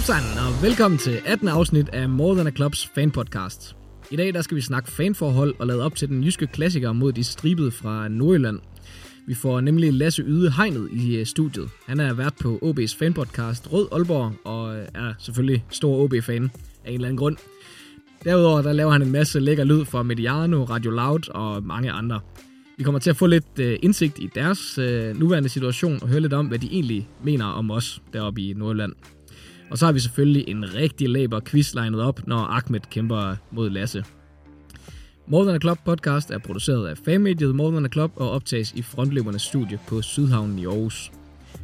Hepsan, og velkommen til 18. afsnit af More Than a Clubs fanpodcast. I dag der skal vi snakke fanforhold og lade op til den jyske klassiker mod de stribede fra Nordjylland. Vi får nemlig Lasse Yde Hegnet i øh, studiet. Han er vært på OB's fanpodcast Rød Aalborg, og øh, er selvfølgelig stor OB-fan af en eller anden grund. Derudover der laver han en masse lækker lyd for Mediano, Radio Loud og mange andre. Vi kommer til at få lidt øh, indsigt i deres øh, nuværende situation og høre lidt om, hvad de egentlig mener om os deroppe i Nordjylland. Og så har vi selvfølgelig en rigtig laber quiz lined op, når Ahmed kæmper mod Lasse. More Than a Club podcast er produceret af fanmediet More Than a Club og optages i Frontløbernes studie på Sydhavnen i Aarhus.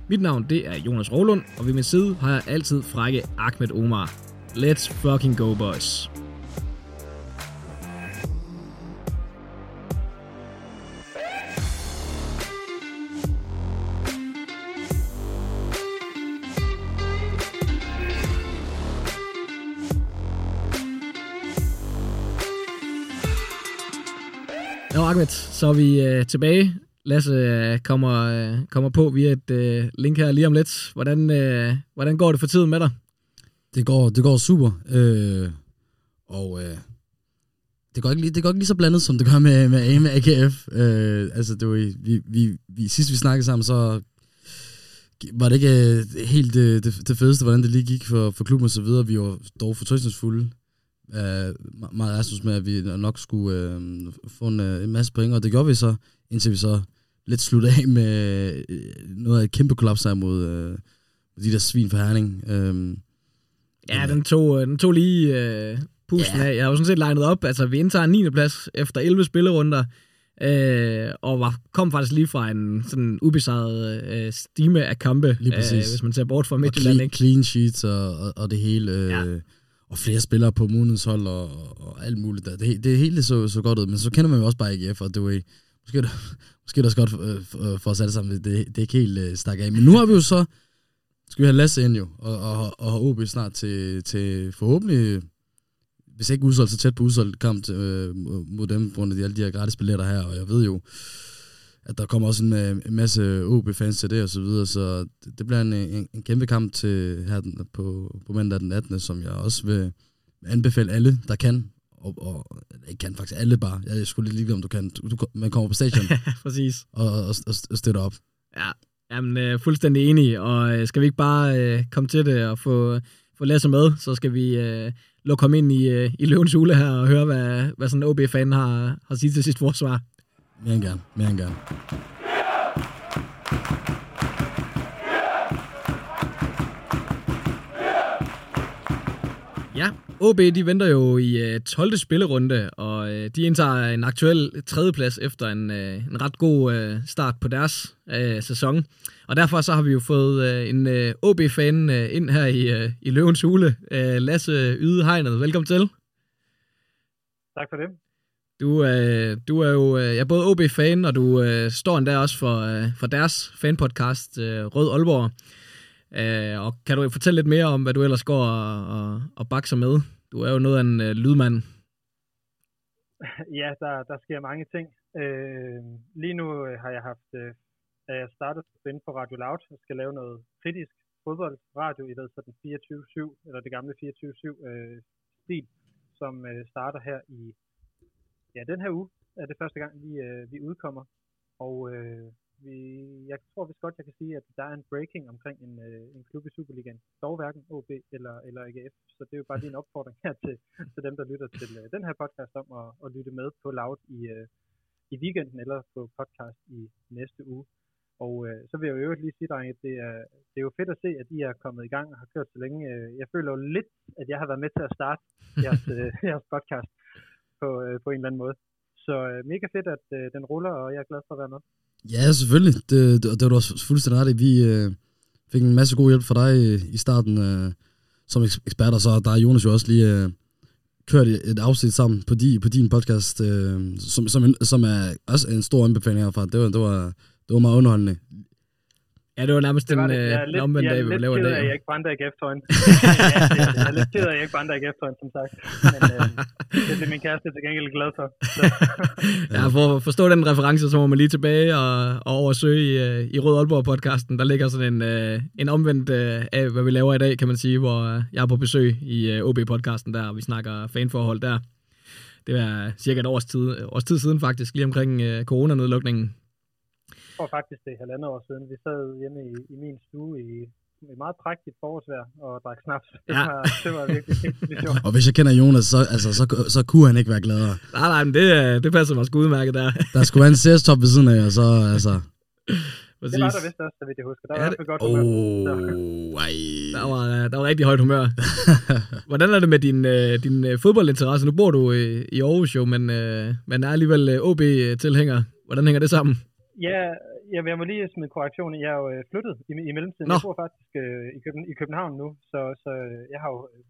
Mit navn det er Jonas Rolund, og ved min side har jeg altid frække Ahmed Omar. Let's fucking go, boys. Nå, Ahmed, så er vi øh, tilbage. Lasse øh, kommer, øh, kommer på via et øh, link her lige om lidt. Hvordan, øh, hvordan går det for tiden med dig? Det går, det går super. Øh, og øh, det, går ikke, lige- det går ikke lige så blandet, som det gør med, med AMA AKF. Øh, altså, det var, vi, vi, vi, sidst vi snakkede sammen, så var det ikke øh, helt det, det, det fedeste, hvordan det lige gik for, for klubben og så videre. Vi var dog fortrøstningsfulde. Øh, meget Rasmus med, at vi nok skulle øh, få en, øh, en masse point, og det gjorde vi så, indtil vi så lidt sluttede af med øh, noget af et kæmpe kollaps her mod øh, de der svin for Herning. Øh, Ja, den tog, øh, den tog lige øh, pusten Ja. af. Jeg har jo sådan set legnet op. Altså, vi indtager 9. plads efter 11 spillerunder. Øh, og var, kom faktisk lige fra en sådan ubesejret øh, stime af kampe, Lige præcis. øh, hvis man ser bort fra og Midtjylland. clean, Ikke? clean sheets og, og, og det hele. Øh, Ja. Og flere spillere på Munens hold og, og, alt muligt. Der. Det, det hele så, så godt ud, men så kender man jo også bare AGF, og det var måske, er det, måske er det også godt øh, for, for, for os alle sammen, det, det er ikke helt øh, stak af. Men nu har vi jo så, skal vi have Lasse ind jo, og, og, og har OB snart til, til forhåbentlig, hvis ikke udsolgt, så tæt på udsolgt kamp til, øh, mod dem, på grund af de, alle de her gratis billetter her, og jeg ved jo, at der kommer også en, øh, en masse OB-fans til det og så videre, så det, bliver en, en, en kæmpe kamp til her den, på, på mandag den 18., som jeg også vil anbefale alle, der kan, og, og ikke kan faktisk alle bare, jeg skulle lige om du kan, du, du, man kommer på stadion Præcis. og, og, og, og støtter op. Ja, jamen, øh, fuldstændig enig. Og øh, skal vi ikke bare øh, komme til det og få, få Lasse med, så skal vi øh, lukke ham ind i, øh, i løvens hule her og høre, hvad, hvad sådan en OB-fan har, har sige til sit forsvar. Mere end gerne, mere end gerne. Ja, OB de venter jo i øh, 12. spillerunde, og øh, de indtager en aktuel tredjeplads efter en, øh, en ret god øh, start på deres øh, sæson. Og derfor så har vi jo fået øh, en øh, OB-fan øh, ind her i, øh, i Løvens Hule. Øh, Lasse Yde Hegnet, velkommen til. Tak for det. Du, øh, du er jo øh, ja, både OB-fan, og du øh, står endda også for, øh, for deres fanpodcast, øh, Rød Aalborg. Øh, og kan du fortælle lidt mere om, hvad du ellers går og, og, og bakser med? Du er jo noget af en øh, lydmand. Ja, der, der sker mange ting. Øh, lige nu øh, har jeg haft, øh, da jeg startede inde på Radio Loud, jeg skal lave noget kritisk fodboldradio, I ved, sådan 24-7, eller det gamle 24-7 øh, stil, som øh, starter her i, ja, den her uge er det første gang, vi, øh, vi udkommer. Og øh, vi, jeg tror vist godt, jeg kan sige, at der er en breaking omkring en, øh, en klub i Superligaen. Dog hverken OB eller, eller AGF. Så det er jo bare lige en opfordring her til, til dem, der lytter til øh, den her podcast om at, at lytte med på Loud i, øh, i weekenden eller på podcast i næste uge. Og øh, så vil jeg jo i øvrigt lige sige, drenge, at det er, det er jo fedt at se, at I er kommet i gang og har kørt så længe. Øh, jeg føler jo lidt, at jeg har været med til at starte jeres, øh, jeres podcast på, øh, på en eller anden måde. Så øh, mega fedt, at øh, den ruller, og jeg er glad for at være med. Ja, selvfølgelig. Det, det, det var du også fuldstændig ret i. Vi øh, fik en masse god hjælp fra dig øh, i starten øh, som eks- ekspert, og så der er Jonas jo også lige øh, kørt et afsnit sammen på, di, på din podcast, øh, som, som, som er også en stor anbefaling herfra. Det var, det var, det var meget underholdende. Ja, det var nærmest Det den, var det. øh, Jeg er den lidt, omvendte dag, er vi laver i ked af, dag. at jeg ikke brændte AGF-trøjen. ja, jeg er lidt ked af, at jeg ikke brændte AGF-trøjen, som sagt. Men øh, det blev min kæreste til gengæld glad for. Så, Ja, for at forstå den reference, så må man lige tilbage og, og oversøge i, øh, i Rød Aalborg-podcasten. Der ligger sådan en, øh, en omvendt øh, af, hvad vi laver i dag, kan man sige, hvor øh, jeg er på besøg i øh, OB-podcasten der, og vi snakker fanforhold der. Det var cirka et års tid, års tid siden faktisk, lige omkring øh, coronanedlukningen. Jeg tror faktisk, det er halvandet år siden. Vi sad hjemme i, i min stue i et meget prægtigt forårsvejr og drak snaps. Det, Ja. var, det var virkelig, virkelig sjovt. Og hvis jeg kender Jonas, så, altså, så, så kunne han ikke være gladere. Nej, nej, men det, øh, det passer mig sgu udmærket der. Der skulle være en CS-top ved siden af, og så, altså... Det var der vist også, så vidt jeg husker. Der var Ja, i fald godt humør. Oh, ej. Der var, øh, der var rigtig højt humør. Hvordan er det med din, øh, din fodboldinteresse? Nu bor du øh, i Aarhus jo, men, men er alligevel OB-tilhænger. Hvordan hænger det sammen? Ja, jeg, jeg må lige smide korrektion. Jeg er jo øh, flyttet i, i mellemtiden. Nå. Jeg bor faktisk øh, i, Køben, i København nu, så, så øh, jeg har jo øh,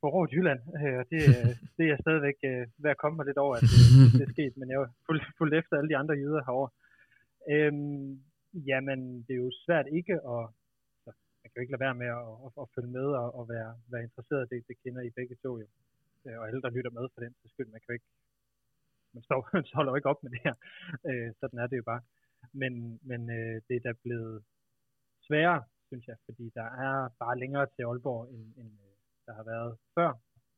forrådt Jylland, øh, og det, øh, det er jeg stadigvæk øh, ved at komme mig lidt over, at det, det er sket, men jeg er jo fuldt, fuldt efter alle de andre jyder herovre. Øhm, jamen, det er jo svært ikke at... Så man kan jo ikke lade være med at, at, at følge med og, og være, være interesseret. Det, det kender I begge to jo. Øh, Og alle, der lytter med for den sags skyld, man kan jo ikke... Man står, man holder jo ikke op med det her. Øh, sådan er det jo bare. Men, men øh, det er da blevet sværere, synes jeg, fordi der er bare længere til Aalborg, end, end øh, der har været før.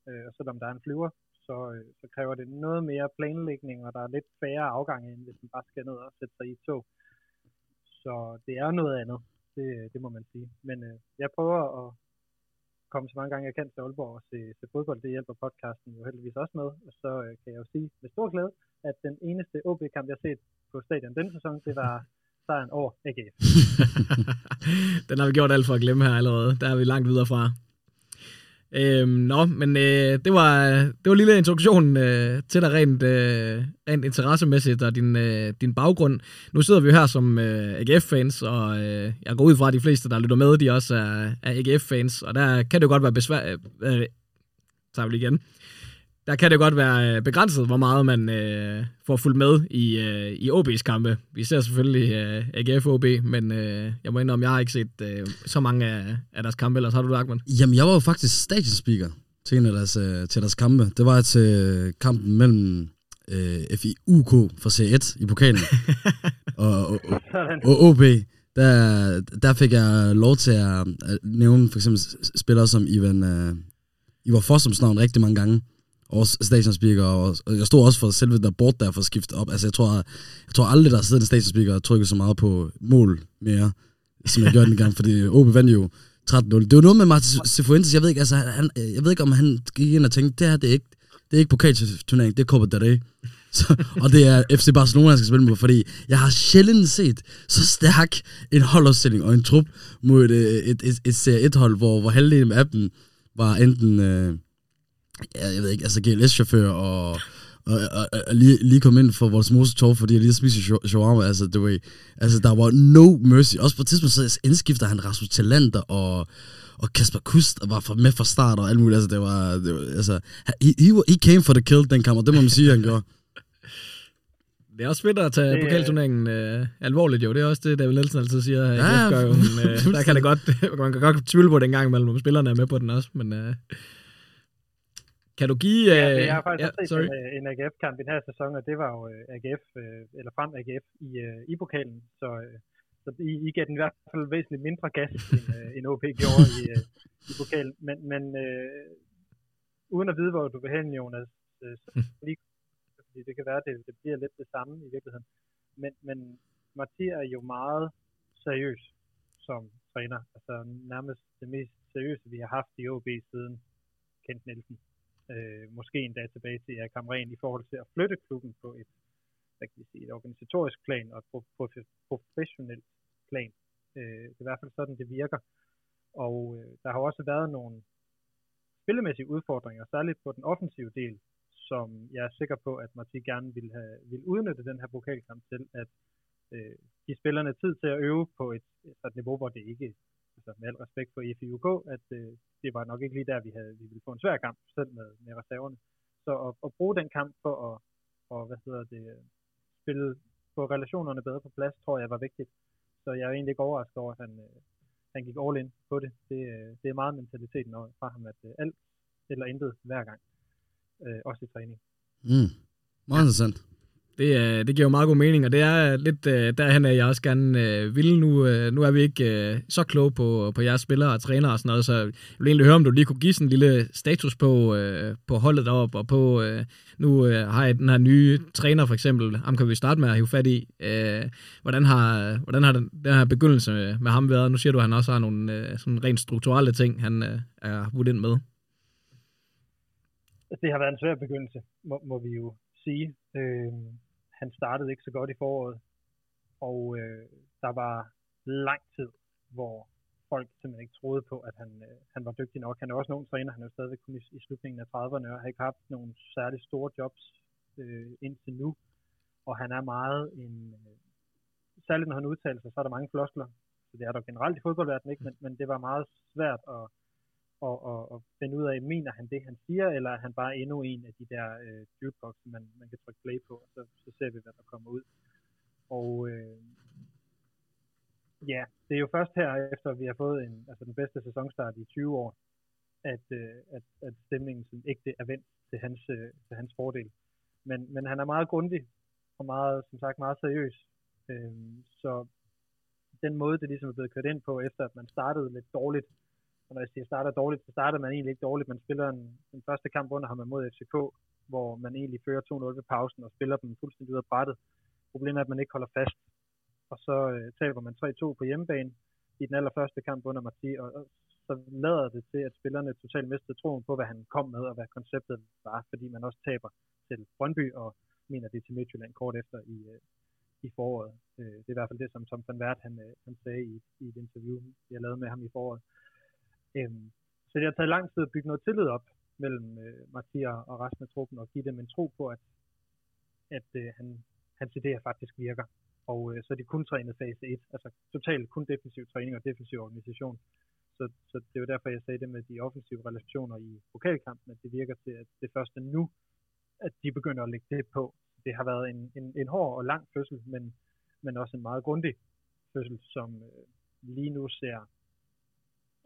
Øh, og selvom der er en flyver, så, øh, så kræver det noget mere planlægning, og der er lidt færre afgange, end hvis man bare skal ned og sætte sig i tog. Så det er noget andet, det, det må man sige. Men øh, jeg prøver at komme så mange gange jeg kan til Aalborg og se, se fodbold. Det hjælper podcasten jo heldigvis også med. Og så øh, kan jeg jo sige med stor glæde, at den eneste OB-kamp, jeg har set på stadion denne sæson, det var sejren over AGF. Den har vi gjort alt for at glemme her allerede. Der er vi langt videre fra. Øhm, nå, men øh, det, var, det var en lille introduktion øh, til dig rent, øh, rent interessemæssigt og din, øh, din baggrund. Nu sidder vi jo her som øh, AGF-fans, og øh, jeg går ud fra, at de fleste, der lytter med, de også er, er AGF-fans, og der kan det jo godt være besvær... Øh, øh, tager vi lige igen. Der kan det godt være øh, begrænset, hvor meget man øh, får fulgt med i, øh, i OB's kampe. Vi ser selvfølgelig øh, AGF OB, men øh, jeg må indrømme, jeg har ikke set øh, så mange af, af deres kampe, ellers har du det, Ahmed? Jamen, jeg var jo faktisk stadionspeaker til en af deres, øh, til deres kampe. Det var til kampen mellem øh, FIUK for C1 i pokalen og, og, og, OB. Der, der fik jeg lov til at, at nævne for eksempel spillere som Ivan, øh, Ivar Fossums navn rigtig mange gange. Også stationspeaker, og, og jeg stod også for selve der board der for at skifte op. Altså jeg tror, jeg tror aldrig, der har siddet en stationspeaker og trykket så meget på mål mere, som jeg gjorde den gang, fordi OB vandt jo 13-0. Det var noget med Martin Cifuentes, jeg ved ikke, altså, han, øh, jeg ved ikke, om han gik ind og tænkte, det her, det er ikke, det er ikke pokalturnering, det er Copa del Rey. Så, og det er FC Barcelona, jeg skal spille med, fordi jeg har sjældent set så stærk en holdopstilling og en trup mod et, øh, et, et, et Serie 1-hold, hvor, hvor halvdelen af dem var enten, øh, ja, jeg ved ikke, altså GLS-chauffør og, og, og, og lige, lige kom ind for vores mose tog, fordi jeg lige spiste shaw- shawarma, altså, det var, altså, der var no mercy. Også på et tidspunkt, så indskifter han Rasmus Talander og, og Kasper Kust var for, med fra start og alt muligt, altså, det var, det var altså, he, he, he came for the kill, den kamp, og det må man sige, han gjorde. Det er også fedt at tage Det, pokalturneringen øh, alvorligt jo. Det er også det, David Nielsen altid siger. Ja, Ja, gør jo. Men, øh, der kan det godt, man kan godt tvivle på det en gang imellem, om spillerne er med på den også. Men øh, kan du give... Øh, Ja, det, jeg har faktisk ja, set sorry. en, øh, en AGF-kamp i den her sæson, og det var jo øh, AGF, øh, eller frem AGF i, øh, i pokalen, så, øh, så I, I gav den i hvert fald væsentligt mindre gas, end, øh, end OP gjorde i, øh, i pokalen. Men, men øh, uden at vide, hvor du vil hen, Jonas, øh, så lige, fordi det kan være, at det, det bliver lidt det samme i virkeligheden. Men, men Mathias er jo meget seriøs som træner. Altså nærmest det mest seriøse, vi har haft i OB siden Kent Nielsen øh, måske endda tilbage til Erik Hamren i forhold til at flytte klubben på et, hvad kan vi sige, et organisatorisk plan og et prof- professionelt plan. Øh, det er i hvert fald sådan, det virker. Og øh, der har også været nogle spillemæssige udfordringer, særligt på den offensive del, som jeg er sikker på, at Marti gerne vil, have, vil udnytte den her pokalkamp til, at øh, give spillerne tid til at øve på et, et niveau, hvor det ikke, altså med al respekt for FIUK, at øh, det var nok ikke lige der, vi, havde, vi ville få en svær kamp, selv med, med reserverne. Så at, at bruge den kamp for at, og, hvad hedder det, spille på relationerne bedre på plads, tror jeg var vigtigt. så jeg er egentlig ikke overrasket over, at han, øh, han gik all in på det. Det, øh, det er meget mentaliteten fra ham, at øh, alt eller intet hver gang, øh, også i træning. Mm. Meget interessant. Det, øh, det giver jo meget god mening, og det er lidt øh, derhen, at jeg også gerne øh, vil. Nu, øh, nu er vi ikke øh, så kloge på, på jeres spillere og trænere og sådan noget, så jeg vil egentlig høre, om du lige kunne give sådan en lille status på, øh, på holdet deroppe, og på, øh, nu øh, har jeg den her nye træner for eksempel, ham kan vi starte med at hive fat i. Øh, hvordan har, hvordan har den, den her begyndelse med, med ham været? Nu siger du, at han også har nogle øh, sådan rent strukturelle ting, han øh, er budt ind med. Altså, det har været en svær begyndelse, må, må vi jo sige. Øh, han startede ikke så godt i foråret, og øh, der var lang tid, hvor folk simpelthen ikke troede på, at han, øh, han var dygtig nok. Han er også nogen træner, han er jo stadigvæk kun i, i slutningen af 30'erne, og har ikke haft nogle særlig store jobs øh, indtil nu. Og han er meget en... Øh, særligt når han udtaler sig, så er der mange floskler. Så det er der generelt i fodboldverdenen ikke, men, men det var meget svært at og, og, og finde ud af, mener han det, han siger, eller er han bare endnu en af de der øh, jukebox, man, man kan trykke play på, og så, så ser vi, hvad der kommer ud. Og øh, ja, det er jo først her, efter vi har fået en, altså den bedste sæsonstart i 20 år, at, øh, at, at stemningen sådan ægte er vendt til hans, øh, til hans fordel. Men, men han er meget grundig, og meget, som sagt meget seriøs. Øh, så den måde, det ligesom er blevet kørt ind på, efter at man startede lidt dårligt, og når jeg siger starter dårligt, så starter man egentlig ikke dårligt. Man spiller en, den første kamp under ham mod FCK, hvor man egentlig fører 2-0 ved pausen og spiller dem fuldstændig ud af brættet. Problemet er, at man ikke holder fast. Og så øh, taber man 3-2 på hjemmebane i den allerførste kamp under Marti, og, og så lader det til, at spillerne totalt mistede troen på, hvad han kom med, og hvad konceptet var, fordi man også taber til Brøndby, og mener det til Midtjylland kort efter i, øh, i foråret. Øh, det er i hvert fald det, som Tom van Wert, han, øh, han sagde i, i et interview, jeg lavede med ham i foråret. Øhm, så det har taget lang tid at bygge noget tillid op mellem øh, Mathias og resten af truppen, og give dem en tro på, at, at øh, han, hans idéer faktisk virker. Og øh, så er de kun trænet fase 1, altså totalt kun defensiv træning og defensiv organisation. Så, så det er jo derfor, jeg sagde det med de offensive relationer i pokalkampen, at det virker til, at det første nu, at de begynder at lægge det på. Det har været en, en, en hård og lang fødsel, men, men også en meget grundig fødsel, som øh, lige nu ser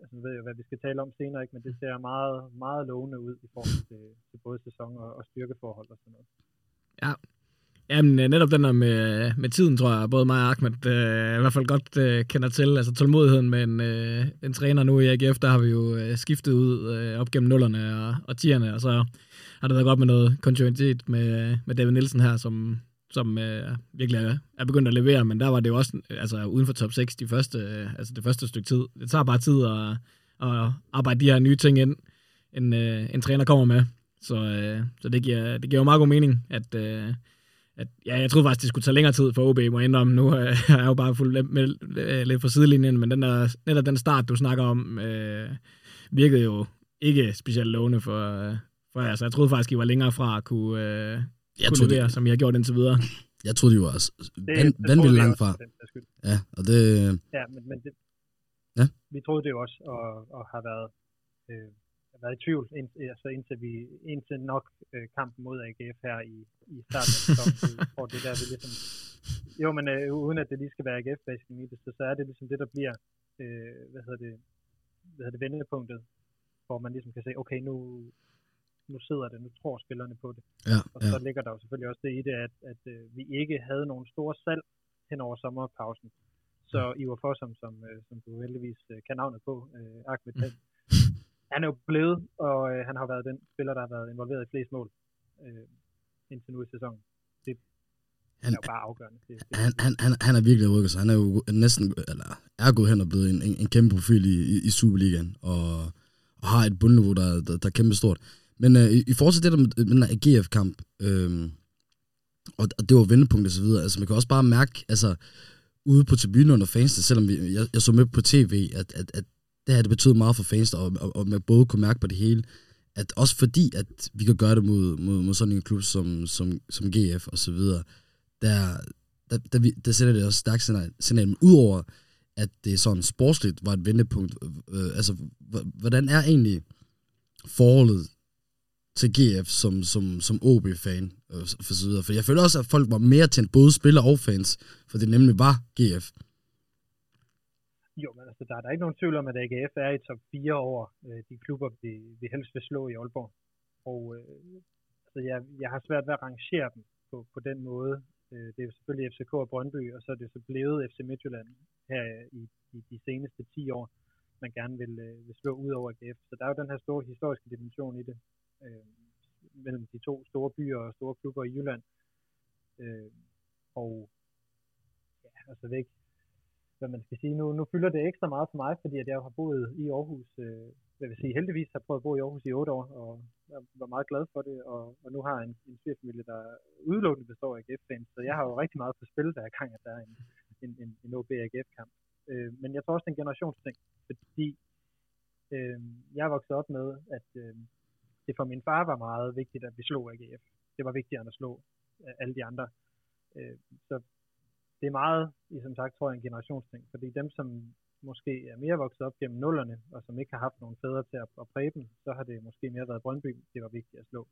altså ved jeg, hvad vi skal tale om senere, ikke? men det ser meget, meget lovende ud i forhold til, til både sæson og, og styrkeforhold og sådan noget. Ja, Jamen, øh, netop den der med, med tiden, tror jeg, både mig og Ahmed øh, i hvert fald godt øh, kender til. Altså tålmodigheden med en, øh, en træner nu i AGF, der har vi jo øh, skiftet ud øh, op gennem nullerne og, og tierne, og så har det været godt med noget kontinuitet med, med David Nielsen her, som, som øh, virkelig er, er begyndt at levere, men der var det jo også altså, uden for top 6 de første, øh, altså det første stykke tid. Det tager bare tid at, at arbejde de her nye ting ind, en, øh, en træner kommer med. Så, øh, så det, giver, det giver jo meget god mening, at, øh, at ja, jeg troede faktisk, det skulle tage længere tid for OB, må jeg indrømme. Nu øh, er jeg jo bare fuldt med, med, lidt på sidelinjen, men den der, netop den start, du snakker om, øh, virkede jo ikke specielt lovende for, øh, for jer. Så jeg troede faktisk, I var længere fra at kunne, øh, jeg kunne levere, det, som I har gjort indtil videre. Jeg troede, de var van, vanvittigt langt fra. Ja, og det... Ja, men, men det, ja. vi troede det jo også, og, og har været, øh, har været i tvivl, ind, altså indtil, vi, indtil nok øh, kampen mod AGF her i, i starten af sæsonen, hvor det der vi ligesom... Jo, men øh, uden at det lige skal være agf i det, så, så er det ligesom det, der bliver, øh, hvad hedder det, hvad hedder det, vendepunktet, hvor man ligesom kan se, okay, nu, nu sidder det, nu tror spillerne på det. Ja, og så ja. ligger der jo selvfølgelig også det i det, at, at uh, vi ikke havde nogen store salg hen over sommerpausen. Så. Ivar Fossum, som, uh, som du heldigvis uh, kan navnet på, uh, Ahmed mm. han er jo blevet, og uh, han har været den spiller, der har været involveret i flest mål uh, indtil nu i sæsonen. Det han, er jo bare afgørende. Det, det, han, han, han, han er virkelig rykket sig. Han er jo næsten, eller er gået hen og blevet en, en, en kæmpe profil i, i, i Superligaen, og, og har et bundniveau, der, der, der er kæmpe stort. Men øh, i, i forhold til det der med, med den her AGF-kamp, øh, og, og det var vendepunkt og så videre, altså man kan også bare mærke, altså ude på tribunen under fansene, selvom vi, jeg, jeg så med på tv, at, at, at det her det betød meget for fans, og, og, og man både kunne mærke på det hele, at også fordi, at vi kan gøre det mod, mod, mod sådan en klub som, som, som GF og så videre, der, der, der, vi, der sætter det også stærkt signal, signal. Men udover, at det sådan sportsligt var et vendepunkt, øh, altså, hvordan er egentlig forholdet til GF som, som, som OB-fan, øh, for så videre. For jeg føler også, at folk var mere tændt både spillere og fans, for det nemlig var GF. Jo, men altså, der er der ikke nogen tvivl om, at AGF er i top 4 over øh, de klubber, vi, vi helst vil slå i Aalborg. Og øh, altså, jeg, jeg har svært ved at rangere dem på, på den måde. Øh, det er jo selvfølgelig FCK og Brøndby, og så er det så blevet FC Midtjylland her i, i de seneste 10 år, man gerne vil, øh, vil slå ud over AGF. Så der er jo den her store historiske dimension i det, øh, mellem de to store byer og store klubber i Jylland. Øh, og ja, altså det er ikke, hvad man skal sige. Nu, nu fylder det ekstra meget for mig, fordi at jeg har boet i Aarhus, øh, hvad vil sige, heldigvis har prøvet at bo i Aarhus i otte år, og jeg var meget glad for det, og, og nu har jeg en, en svigerfamilie, der udelukkende består af AGF-fans, så jeg har jo rigtig meget på spil, hver gang, at der er en, en, en, en OB-AGF-kamp. Øh, men jeg tror også, det er en generationsting, fordi øh, jeg er vokset op med, at øh, det for min far var meget vigtigt, at vi slog AGF. Det var vigtigere end at slå øh, alle de andre. Øh, så det er meget, i som sagt, tror jeg, en generationsting, fordi dem, som måske er mere vokset op gennem nullerne, og som ikke har haft nogen fædre til at, at præge dem, så har det måske mere været Brøndby, det var vigtigt at slå.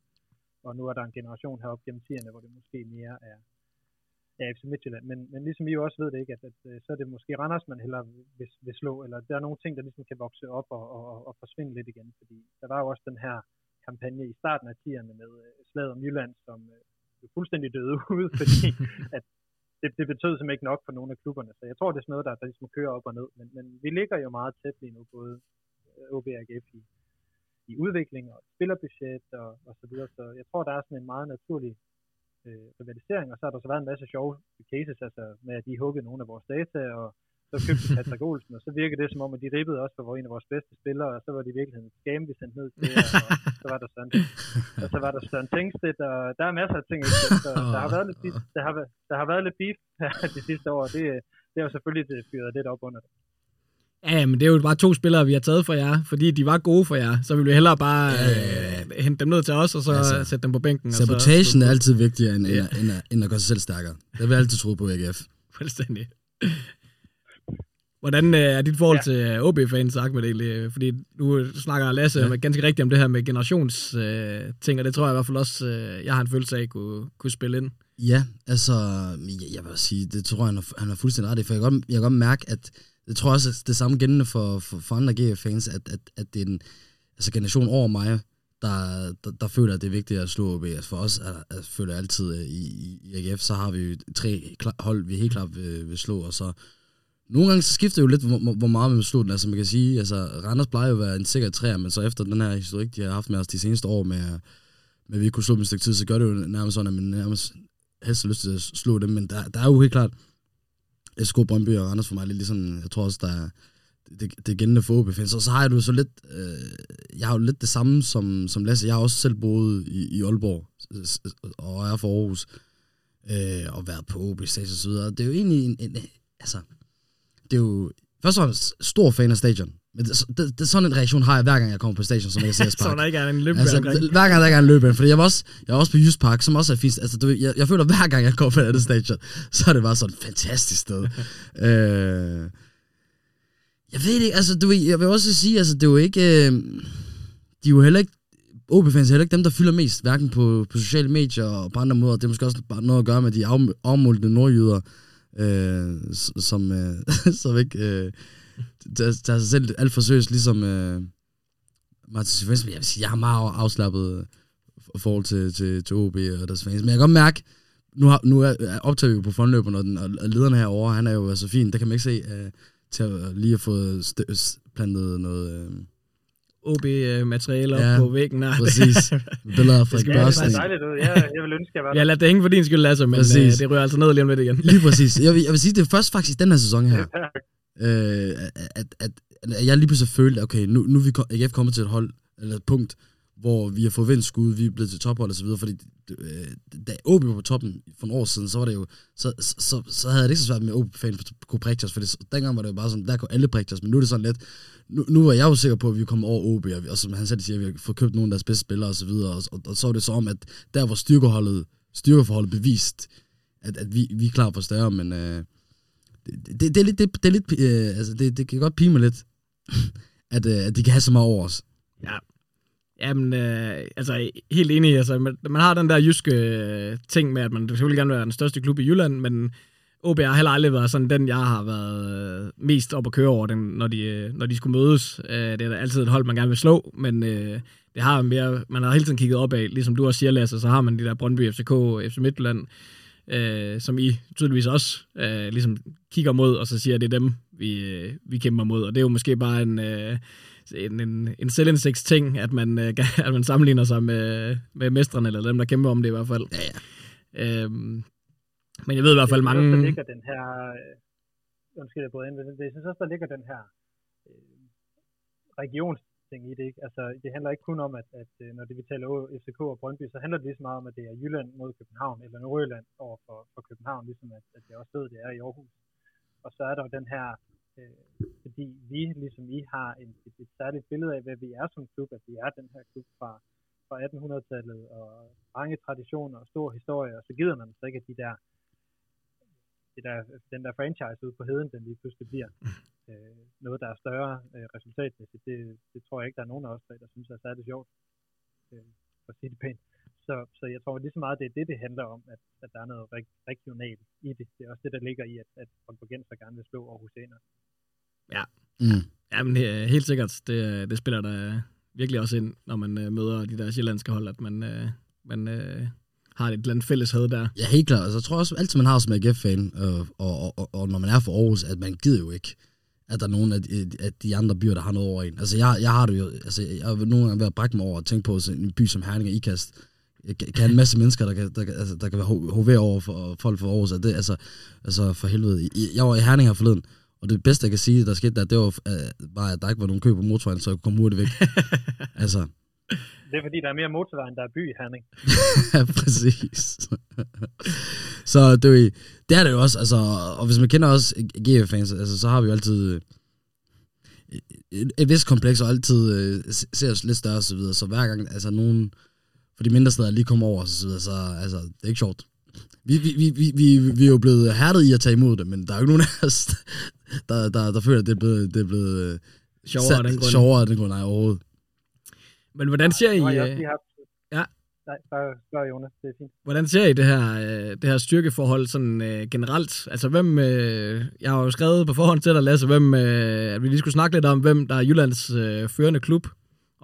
Og nu er der en generation heroppe gennem tiderne, hvor det måske mere er, er FC Midtjylland. Men, men ligesom vi jo også ved det, ikke, at, at, at så er det måske Randers, man hellere vil, vil slå, eller der er nogle ting, der ligesom kan vokse op og, og, og forsvinde lidt igen, fordi der var jo også den her kampagne i starten af 10'erne med uh, slaget om Jylland, som uh, fuldstændig døde ud, fordi at det, det betød simpelthen ikke nok for nogle af klubberne. Så jeg tror, det er sådan noget, der, der ligesom kører op og ned. Men, men vi ligger jo meget tæt lige nu, både OB og AGF i, i udvikling og spillerbudget og, og så videre. Så jeg tror, der er sådan en meget naturlig øh, rivalisering, og så har der så været en masse sjove cases, altså med at de huggede nogle af vores data, og så købte vi Patrick Olsen, og så virkede det som om, at de ribbede også for en af vores bedste spillere, og så var det i virkeligheden et scam, vi sendte ned til, og, så var der sådan, og så var der Søren Tingstedt, og der er masser af ting, så der har været lidt beef, der har, der har været lidt beef de sidste år, og det, det har jo selvfølgelig fyret lidt op under det. Ja, men det er jo bare to spillere, vi har taget for jer, fordi de var gode for jer, så vi vil hellere bare øh, hente dem ned til os, og så altså, sætte dem på bænken. Sabotagen så, er altid vigtigere, end, ja. end, end, end at gøre sig selv stærkere. Det vil jeg altid tro på AGF. Fuldstændig. Hvordan øh, er dit forhold ja. til OB-fans, Ahmed, egentlig? Fordi nu snakker Lasse ja. ganske rigtigt om det her med generations øh, ting, og det tror jeg i hvert fald også, øh, jeg har en følelse af, kunne, kunne spille ind. Ja, altså, jeg, jeg vil sige, det tror jeg, han har fuldstændig ret i, for jeg kan godt, jeg kan godt mærke, at jeg tror også, at det samme gældende for, for, for andre GF-fans, at, at, at det er en altså generation over mig, der, der, der føler, at det er vigtigt at slå OB. Altså for os er, er, føler jeg altid, i, i AGF, så har vi tre hold, vi helt klart vil, vil slå, og så nogle gange så skifter jo lidt, hvor, hvor meget man vil slå den. Altså man kan sige, altså Randers plejer jo at være en sikker træer, men så efter den her historik, de har haft med os de seneste år med, med at vi kunne slå dem et stykke tid, så gør det jo nærmest sådan, at man nærmest helst har lyst til at slå dem, men der, der er jo helt klart SK Brøndby og Randers for mig lidt ligesom, jeg tror også, der er det, det gældende for OB Og så har jeg jo så lidt, øh, jeg har jo lidt det samme som, som Lasse. Jeg har også selv boet i, i Aalborg, og er fra Aarhus, øh, og været på OB Stadion og så videre. Det er jo egentlig en, en altså, det er jo, først og fremmest stor fan af stadion. Men det, det, det, sådan en reaktion har jeg hver gang jeg kommer på station, som jeg ser Så der ikke er en løb altså, hver gang der ikke er en løb fordi jeg var også, jeg var også på Jysk Park, som også er fint. Altså, du, jeg, jeg føler, hver gang jeg kommer på et andet stadion, så er det bare sådan et fantastisk sted. øh, jeg ved ikke, altså, du, jeg vil også sige, altså, det er jo ikke, øh, de er jo heller ikke, OB-fans er heller ikke dem, der fylder mest, hverken på, på sociale medier og på andre måder. Det er måske også bare noget at gøre med de af, afmålte nordjyder, øh, som, øh, som ikke øh, tager, tager sig selv alt for seriøst, ligesom øh, Martin Sifens. Jeg vil sige, jeg har meget afslappet øh, forhold til, til, til OB og deres fans. Men jeg kan godt mærke, nu, har, nu er, optager vi jo på fondløberne, og, den, og lederen herovre, han er jo så fin, det kan man ikke se, øh, til at lige at få plantet noget... Øh, OB-materiale op ja, på væggen. Nej, præcis. Billeder af Frederik Børsning. Det dejligt ud. Jeg, jeg vil ønske, jeg var Jeg lader det hænge for din skyld, Lasse, men præcis. øh, det rører altså ned lige om lidt igen. Lige præcis. Jeg vil, jeg vil sige, det er først faktisk den her sæson her, øh, at, at, at, jeg lige pludselig følte, okay, nu, nu er vi AGF kommet til et hold, eller et punkt, hvor vi har fået vendt skud, vi er blevet til tophold og så videre, fordi øh, da OB var på toppen for nogle år siden, så var det jo, så, så, så, så havde jeg det ikke så svært med OB-fan kunne prægte os, fordi dengang var det jo bare sådan, der kunne alle prægte os, men nu er det sådan lidt, nu, nu var jeg jo sikker på, at vi kommer over OB, og, vi, og som han selv siger, at vi har fået købt nogle af deres bedste spillere og så videre, og, og, og så var det så om, at der var styrkeholdet, styrkeforholdet bevist, at, at vi, vi er klar for større, men øh, det, det, det, er lidt, det, det er lidt, øh, altså det, det kan godt pige mig lidt, at, øh, at de kan have så meget over os. Ja, Jamen, øh, altså helt enig. Altså, man, man har den der jyske øh, ting med, at man selvfølgelig gerne vil være den største klub i Jylland, men OB har heller aldrig været sådan den, jeg har været øh, mest op at køre over, den, når, de, øh, når de skulle mødes. Øh, det er da altid et hold, man gerne vil slå, men øh, det har mere, man har hele tiden kigget opad. Ligesom du også siger, Lasse, så har man de der Brøndby, FCK, FC Midtjylland, øh, som I tydeligvis også øh, ligesom kigger mod, og så siger, at det er dem, vi, øh, vi kæmper mod. Og det er jo måske bare en, øh, en, en, en selvindsigt ting, at man, øh, at man sammenligner sig med, med mestrene, eller dem, der kæmper om det i hvert fald. Ja, ja. Øhm, men jeg ved i hvert fald mange... Jeg synes også, der ligger den her... Øh, undskyld, jeg ind, men jeg synes også, der ligger den her øh, regionsting i det. Ikke? Altså, det handler ikke kun om, at, at øh, når det vi taler FCK og Brøndby, så handler det lige så meget om, at det er Jylland mod København, eller Nordjylland over for, for København, ligesom at, at det også ved, det er i Aarhus. Og så er der jo den her, øh, fordi vi, ligesom I, har en, et, et særligt billede af, hvad vi er som klub, at vi er den her klub fra, fra 1800-tallet, og mange traditioner og stor historie, og så gider man så ikke, at de der det der, den der franchise ude på heden, den lige pludselig bliver øh, noget, der er større øh, resultatmæssigt. Det, det tror jeg ikke, der er nogen af os, der synes er særlig sjovt, øh, for at sige det pænt. Så, så jeg tror lige så meget, det er det, det handler om, at, at der er noget reg- regionalt i det. Det er også det, der ligger i, at, at Aalborgenser gerne vil slå Aarhusianer. Ja, Mm. ja men he- helt sikkert. Det, det spiller der virkelig også ind, når man øh, møder de der sjællandske hold, at man, øh, man øh, har et eller andet fælles had der. Ja, helt klart. Altså, jeg tror også altid, man har som AGF-fan, øh, og, og, og, og når man er for Aarhus, at man gider jo ikke, at der er nogen af de, af de andre byer, der har noget over en. Altså, jeg, jeg har det jo, altså, jeg har nogle gange været at brække mig over og tænke på sådan en by som Herning og Ikast, kan have en masse mennesker, der kan, der, altså, der kan være hoved over for folk for Aarhus. Det, altså, altså for helvede. Jeg var i Herning her forleden, og det bedste, jeg kan sige, der skete der, det var øh, bare, at der ikke var nogen kø på motorvejen, så jeg kunne komme hurtigt væk. altså, Det er fordi, der er mere motorvej, end der er by i Herning. ja, præcis. så det, er jo- det er det jo også, altså, og hvis man kender også GF-fans, altså, så har vi jo altid øh, et, et vist kompleks, og altid øh, ser os lidt større og så videre, så hver gang, altså nogen for de mindre steder lige kommer over og så videre, så altså, det er ikke sjovt. Vi, vi, vi, vi, vi, vi er jo blevet hærdet i at tage imod det, men der er jo ikke nogen af os, der, der, der føler, at det er blevet, det er blevet øh, Sjovere af den grund. sjovere af den grund, nej, overhovedet. Men hvordan ser I, har jeg øh, lige haft... Ja. Nej, bare spørg Jonas, det er fint. hvordan ser I det her, øh, det her styrkeforhold sådan øh, generelt? Altså hvem, øh, jeg har jo skrevet på forhånd til dig, Lasse, hvem, øh, at vi lige skulle snakke lidt om, hvem der er Jyllands øh, førende klub,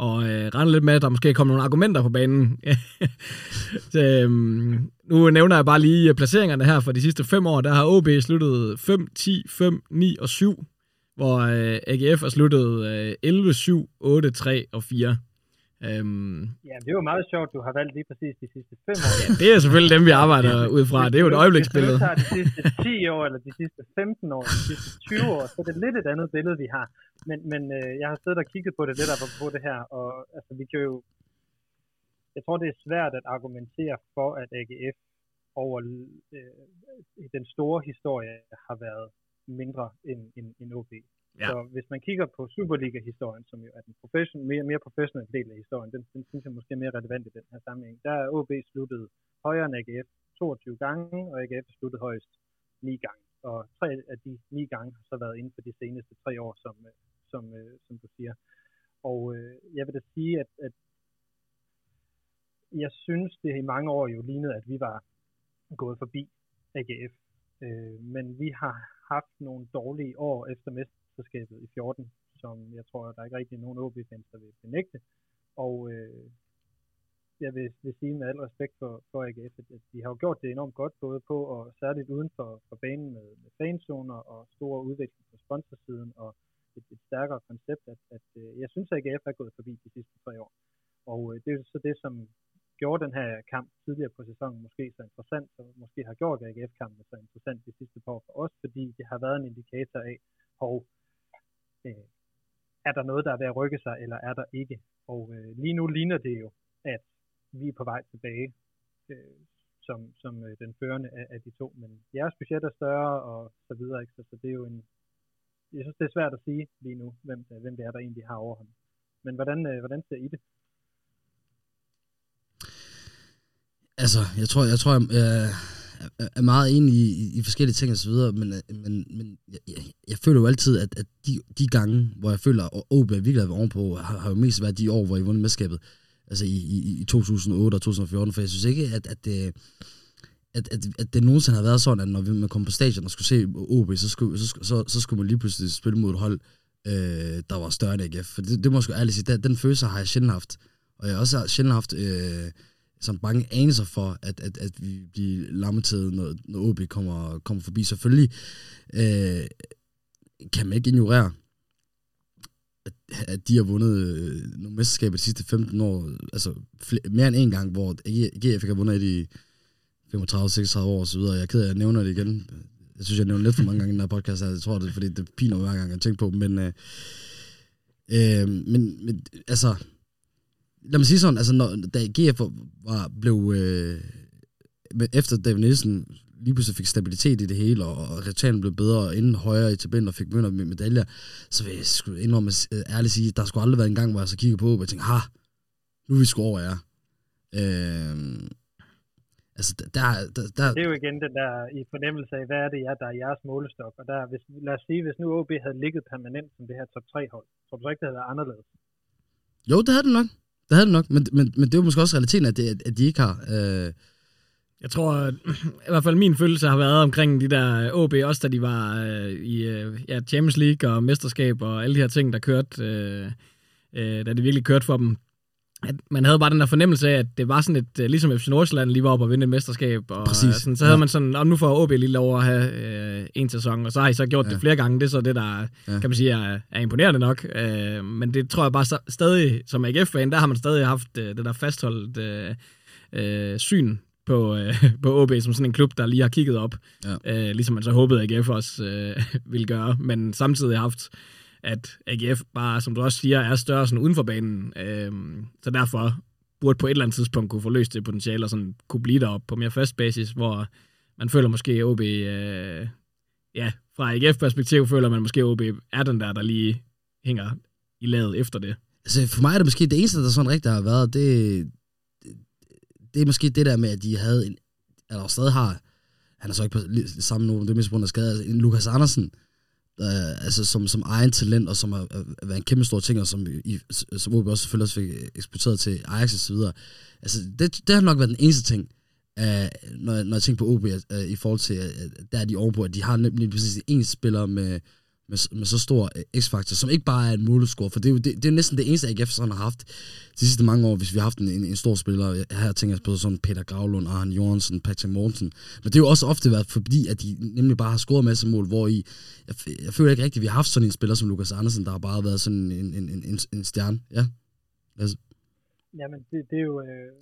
og øh, regner lidt med, at der måske kommer nogle argumenter på banen. så, øhm, nu nævner jeg bare lige placeringerne her for de sidste fem år. Der har OB sluttet 5, 10, 5, 9 og 7, hvor øh, AGF har sluttet øh, 11, 7, 8, 3 og 4. Øhm, Ja, det er jo meget sjovt, du har valgt lige præcis de sidste fem år. ja, det er selvfølgelig dem, vi arbejder ud fra. Det er jo et øjebliksbillede. Hvis du tager de sidste 10 år, eller de sidste 15 år, de sidste 20 år, så er det lidt et andet billede, vi har. Men, men øh, jeg har siddet og kigget på det lidt op på det her, og altså, vi kan jo... Jeg tror, det er svært at argumentere for, at AGF over øh, den store historie har været mindre end, end, end OB. Ja. Så hvis man kigger på Superliga-historien, som jo er den profession, mere, mere professionelle del af historien, den, den synes jeg måske er mere relevant i den her sammenhæng. Der er OB sluttet højere end AGF 22 gange, og AGF er sluttet højst 9 gange. Og tre af de ni gange har så været inden for de seneste tre år, som, øh, som, øh, som du siger. Og øh, jeg vil da sige, at, at jeg synes, det i mange år jo lignede, at vi var gået forbi AGF. Øh, men vi har haft nogle dårlige år efter mesterskabet i 14, som jeg tror, der er ikke rigtig nogen OB-fans, der vil benægte. Og øh, jeg vil, vil sige med al respekt for, for AGF, at, at de har jo gjort det enormt godt, både på og særligt uden for, for banen med, med fanzoner og store udvikling på sponsorsiden og et, et stærkere koncept, at, at øh, jeg synes, at AGF er gået forbi de sidste tre år. Og øh, det er jo så det, som gjorde den her kamp tidligere på sæsonen måske så interessant, og måske har gjort AGF-kampen så interessant de sidste par år for os, fordi det har været en indikator af, hov, øh, er der noget, der er ved at rykke sig, eller er der ikke? Og øh, lige nu ligner det jo, at vi er på vej tilbage øh, som, som øh, den førende af, af de to, men jeres budget er større og så videre, ikke? Så, så det er jo en, jeg synes, det er svært at sige lige nu, hvem, øh, hvem det er, der egentlig har overhånd. Men hvordan, øh, hvordan ser I det? Altså, jeg tror, jeg, tror, jeg, øh er meget enig i, i, forskellige ting og så videre, men, øh, men, men jeg, jeg, jeg føler jo altid, at, at de, de gange, hvor jeg føler, at OB virkelig har været ovenpå, har, har jo mest været de år, hvor I vundet mesterskabet, altså i, i, i 2008 og 2014, for jeg synes ikke, at, at, det, at, at, at det nogensinde har været sådan, at når vi- man kom på stadion og skulle se OB, så skulle, så, så, så skulle man lige pludselig spille mod et hold, øh, der var større end AGF. For det, det må jeg sgu ærligt sige, den, den følelse har jeg sjældent haft. Og jeg har også sjældent haft øh, sådan bange anelser for, at, at, at vi bliver lammetid, når, når OB kommer, kommer forbi. Selvfølgelig øh, kan man ikke ignorere, at, at de har vundet øh, nogle mesterskaber de sidste 15 år, altså flere, mere end en gang, hvor GF ikke har vundet i 35-36 år og så videre. Jeg er ked af, at jeg nævner det igen. Jeg synes, jeg nævner lidt for mange gange i den her podcast. Jeg tror, det er, fordi det piner hver gang, jeg tænker på. Men, øh, øh, men, men altså, lad mig sige sådan, altså, når, da GF var, blev, øh, efter David Nielsen lige pludselig fik stabilitet i det hele, og, og resultaterne blev bedre, og inden højere i tabellen, og fik mønter med medaljer, så vil jeg sgu indrømme øh, ærligt sige, der skulle aldrig være en gang, hvor jeg så kiggede på, og jeg tænkte, ha, nu er vi sgu over jer. Øh, altså, der, der, der, Det er jo igen den der i fornemmelse af, hvad er det, ja, der er jeres målestok. Og der, hvis, lad os sige, hvis nu OB havde ligget permanent som det her top 3 hold, tror du så ikke, det havde været anderledes? Jo, det havde det nok. Det havde det nok, men, men, men det er jo måske også realiteten, at, det, at de ikke har. Øh, Jeg tror, at, i hvert fald min følelse har været omkring de der OB, også da de var øh, i øh, ja, Champions League og mesterskab og alle de her ting, der kørte, øh, øh, da det virkelig kørte for dem. At man havde bare den der fornemmelse af, at det var sådan et, øh, ligesom FC Nordsjælland lige var oppe og vinde et mesterskab. Og, Præcis, øh, sådan, så havde ja. man sådan, og nu får OB lige lov at have øh, en sæson, og så har I så gjort ja. Det flere gange. Det er så det, der Ja. kan man sige er, er imponerende nok. Øh, men det tror jeg bare sta- stadig, som AGF-fan, der har man stadig haft øh, det der fastholdt øh, øh, syn på, øh, på OB som sådan en klub, der lige har kigget op. Ja. Øh, ligesom man så håbede, at AGF også øh, ville gøre. Men samtidig har haft, at AGF bare, som du også siger, er større sådan uden for banen. Øh, så derfor burde på et eller andet tidspunkt kunne få løst det potentiale og sådan kunne blive deroppe på mere fast basis, hvor man føler måske, at OB, øh, ja, fra AGF-perspektiv føler man måske, at OB er den der, der lige hænger i laget efter det. altså, for mig er det måske det eneste, der sådan rigtig har været, det, det, det er måske det der med, at de havde en, eller stadig har, han er så ikke på samme niveau, det er mest på grund af skade, altså, en Lukas Andersen, øh, altså, som, som egen talent, og som har, været en kæmpe stor ting, og som, i, som OB også selvfølgelig også fik eksporteret til Ajax og så videre. Altså, det, det har nok været den eneste ting, øh, når, når jeg tænker på OB, øh, i forhold til, øh, der er de ovenpå, at de har nemlig præcis en spiller med, med, med så stor øh, x-faktor, som ikke bare er en målscore, for det er jo det, det er jo næsten det eneste, AGF sådan har haft de sidste mange år, hvis vi har haft en, en, en stor spiller. Her tænker jeg på sådan Peter Gravlund, Arne Jørgensen, Patrick Mortensen. Men det er jo også ofte været fordi, at de nemlig bare har scoret masser mål, hvor i, jeg, jeg føler ikke rigtigt, at vi har haft sådan en spiller som Lukas Andersen, der har bare været sådan en, en, en, en, en stjerne. Ja. Jamen, det, det er jo... Øh,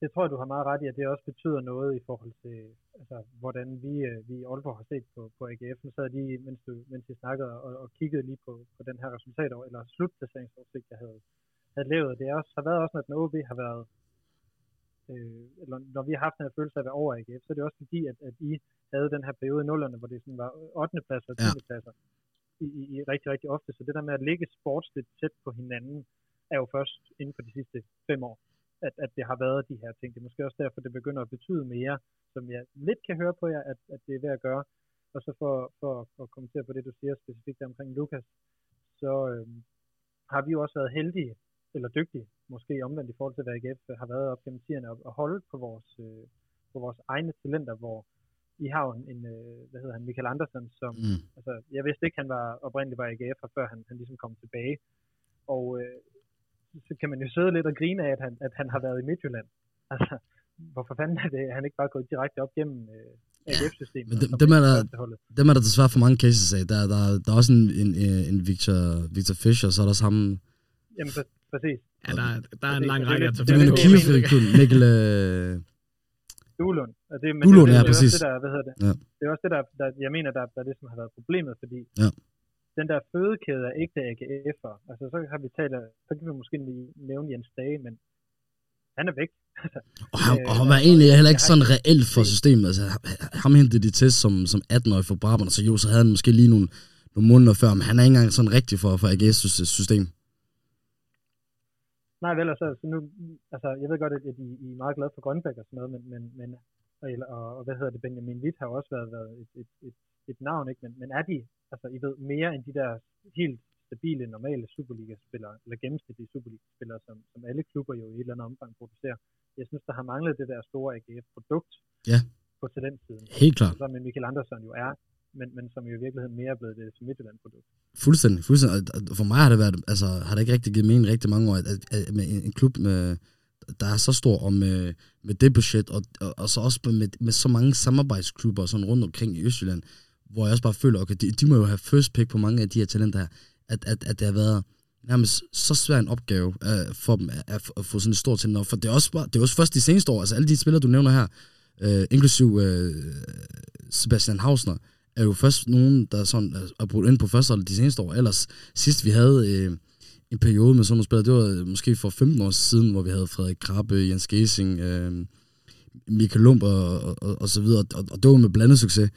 det tror jeg, du har meget ret i, at det også betyder noget i forhold til, altså, hvordan vi, øh, vi i Aalborg har set på, på AGF. Nu sad lige, mens, du, mens vi snakkede, og, og kiggede lige på, på den her resultat, eller slutplaceringsoversigt, jeg havde, havde lavet. Det er også, har været også, at når OB har været, øh, eller når vi har haft den her følelse af at være over AGF, så er det også fordi, at, at I havde den her periode i nullerne, hvor det sådan var 8. pladser og 10. Ja. pladser i, i, i rigtig, rigtig ofte. Så det der med at ligge sportsligt tæt på hinanden, er jo først inden for de sidste fem år, at, at det har været de her ting. Det er måske også derfor, det begynder at betyde mere, som jeg lidt kan høre på jer, at, at det er ved at gøre. Og så for, for, for at kommentere på det, du siger specifikt omkring Lukas, så øhm, har vi jo også været heldige, eller dygtige, måske omvendt i forhold til, hvad AGF har været op gennem tiderne, at at holde på vores, øh, på vores egne talenter, hvor I har jo en, en øh, hvad hedder han, Michael Andersen, som, Mm. altså, jeg vidste ikke, han var oprindeligt var AGF, før han, han ligesom kom tilbage. Og øh, så kan man jo sidde lidt og grine af, at han, at han har været i Midtjylland. Altså, hvorfor fanden er det, han ikke bare gået direkte op gennem øh, AGF-systemet? men og dem- dem er der-? Dem er der desværre for mange cases af. Der, der, der er også en, en, en Victor, Victor Fischer, så er der også ham, Jamen, præ- præcis. Ja, der, der er en lang række tage det det er en jeg Mikkel, øh, Duelund. Og det, men Duelund, det, ja, det, er præcis. også det, der, hvad hedder det? Ja. Det er også det, der, der jeg mener, der, der er det, som har været problemet, fordi Ja. Den der fødekæde af ægte AGF'er, altså så har vi talt, så kan vi måske lige nævne Jens Dage, men han er væk. og han, Øh, og han var egentlig heller ikke sådan reelt for systemet. Altså, ham hentede de til som, som 18-årig for Brabant, så jo, så havde han måske lige nogle, nogle måneder før, men han er ikke engang sådan rigtig for, for AGS' system. Nej, vel, altså, så nu, altså, jeg ved godt, at I, I er meget glade for Grønbæk og sådan noget, men, men, men og, og, og, hvad hedder det, Benjamin Witt har også været, været et, et, et, et navn, ikke? Men, men er de, altså, I ved, mere end de der helt stabile, normale Superliga-spillere, eller gennemsnitlige Superliga-spillere, som, som alle klubber jo i et eller andet omfang producerer. Jeg synes, der har manglet det der store AGF-produkt. Ja. på talentsiden. Helt klart. Som Michael Andersson jo er, men, men som jo i virkeligheden mere er blevet det som Midtjylland-produkt. Fuldstændig, fuldstændig. For mig har det været, altså, har det ikke rigtig givet mening rigtig mange år, at, at, at med en, en klub, med, der er så stor, og med, med det budget, og, og, og så også med, med så mange samarbejdsklubber sådan rundt omkring i Østjylland, hvor jeg også bare føler, okay, de, de må jo have first pick på mange af de her talenter her, at, at, at det har været nærmest så svær en opgave uh, for dem at, at, at få sådan et stort talent. For det er, også, bare, det er også først de seneste år, altså alle de spillere, du nævner her, uh, inklusiv uh, Sebastian Hausner, er jo først nogen, der sådan er brugt ind på første de seneste år. Ellers sidst vi havde øh, en periode med sådan nogle spillere, det var måske for 15 år siden, hvor vi havde Frederik Krabbe, Jens Gesing, øh, Michael Lump og, og, og, og så videre, og, og det var med blandet succes.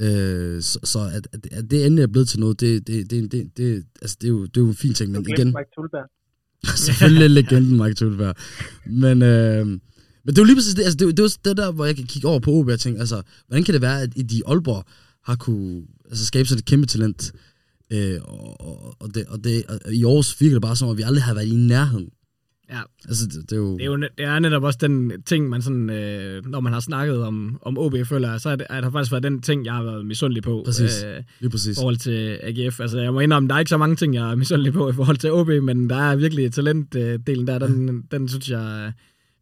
Øh, så, så at, at, det endelig er blevet til noget, det, det, det, det, det, altså det, er, jo, det er jo en fin ting, men Du igen... Mike Tulberg. selvfølgelig legenden Mike Tulberg. Men, øh, men det er jo lige præcis det, altså det, er det, er jo det der, hvor jeg kan kigge over på OB og tænke, altså, hvordan kan det være, at de Aalborg har kunne altså, skabe sådan et kæmpe talent, øh, og, og, og, det, og, det, og i Aarhus virker det bare som, at vi aldrig har været i nærheden. Ja. Altså, det, det er jo... Det er jo det er netop også den ting, man sådan, øh, når man har snakket om, om OB, føler så er det, er der faktisk været den ting, jeg har været misundelig på. Præcis. Øh, Lige præcis. i forhold til AGF. Altså, jeg må indrømme, der er ikke så mange ting, jeg er misundelig på i forhold til OB, men der er virkelig talentdelen der, den, den synes jeg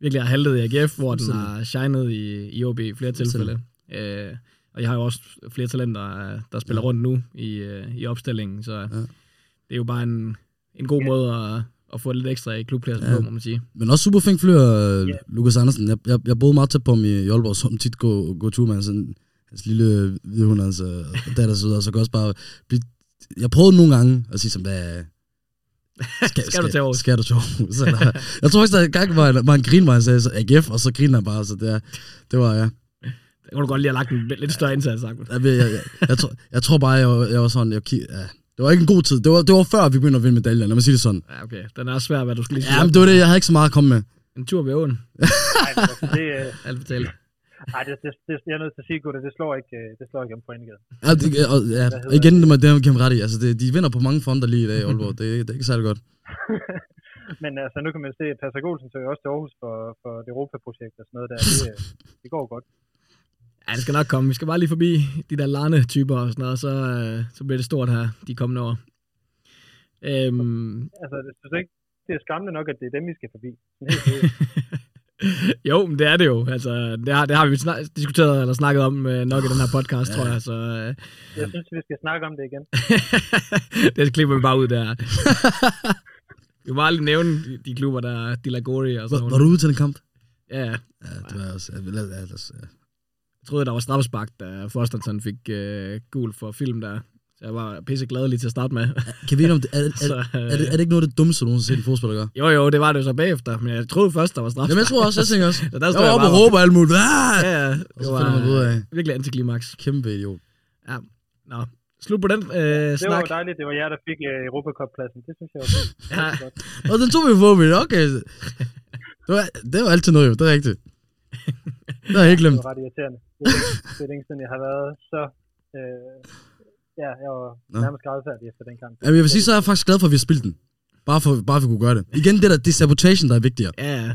virkelig har haltet i AGF, hvor den har shined i, i OB i flere tilfælde. Øh, og jeg har jo også flere talenter, der spiller Ja. rundt nu i, øh, i opstillingen, så Ja. det er jo bare en, en god måde at, at få lidt ekstra i klubpladsen Ja. på, må man sige. Men også super flink flyr, uh, Ja. Lukas Andersen. Jeg, jeg, jeg boede meget tæt på ham i, i Aalborg, som tit går, går tur med hans, sådan, hans lille hvide hund, uh, datter så videre, så kan også bare blive... Jeg prøvede nogle gange at sige som, hvad... Skal du til Aarhus? Skal du til Aarhus? Så der, jeg tror også, der engang var, en- var en grin, hvor han sagde så AGF, og så griner han bare, så det, er, det var, ja. Der kunne du godt lige have lagt en lidt større indsats, sagt. Jeg, jeg, jeg, jeg, jeg, tror, jeg tror bare, jeg, var- jeg var sådan, jeg, ja. Det var ikke en god tid. Det var, det var før, vi begyndte at vinde medaljer, lad mig sige det sådan. Ja, okay. Den er svær, hvad du skal lige Ja, men det var det, jeg havde ikke så meget at komme med. En tur ved åen. Nej, altså, det, øh, Alt fortalt. ej, det, det, det, jeg er nødt til at sige, Gud, det slår ikke, øh, det slår ikke om pointgaden. Ja, det, og, ja, igen, det det vi ret i. Altså, det, de vinder på mange fronter lige i dag i Aalborg. Det, det er ikke særlig godt. Men altså, nu kan man se, at Passer Olsen søger også til Aarhus for, for det Europa-projekt og sådan noget der. Det, øh, det går godt. Ja, det skal nok komme. Vi skal bare lige forbi de der Larne-typer og sådan noget, så, øh, så bliver det stort her de kommende år. Øhm, Altså, det, synes ikke, det er skræmmende nok, at det er dem, vi skal forbi. Jo, men det er det jo. Altså, det, har, det har vi snak- diskuteret eller snakket om øh, nok i den her podcast, Ja. tror jeg. Så øh, jeg synes, vi skal snakke om det igen. det klipper vi bare ud der. vi må aldrig nævne de, de klubber, der er Dilagori og Var, sådan var noget. du ude til den kamp? Ja, ja. Det var jeg også. Ja, lad- lad- lad- ja. Jeg troede, der var straffespark, da Fosterton fik øh, gul for film der. Så jeg var pisse glad lige til at starte med. Kan vi om det? Er, er, så, er, er, det, er det ikke noget af det dummeste, du nogensinde har set en fodspiller gøre? Jo, jo, det var det jo så bagefter, men jeg troede først, der var straffespark. Jamen, jeg tror også, jeg tænker også. Så der Jeg stod var oppe og råbe og alt muligt. Ah! Ja, ja. Og Det så var man ud af, virkelig antiklimaks. kæmpe idiot. Ja. Nå. Slut på den øh, Det var snak. jo dejligt, det var jer, der fik uh, Europacup-pladsen. Det synes jeg var. Det var Ja. godt. Og den tog vi på mig. Okay. Det var, det var altid noget, jo. Det er rigtigt. Det har jeg ikke Det glemt. var ret irriterende. Det er, det er længe siden, jeg har været så... Øh, ja, jeg var Nå. nærmest grædfærdig efter den kamp. Jamen, jeg vil sige, så er jeg faktisk glad for, at vi har spillet den. Bare for, bare for at kunne gøre det. Igen, det der, det er sabotation, der er vigtigere. Ja, ja.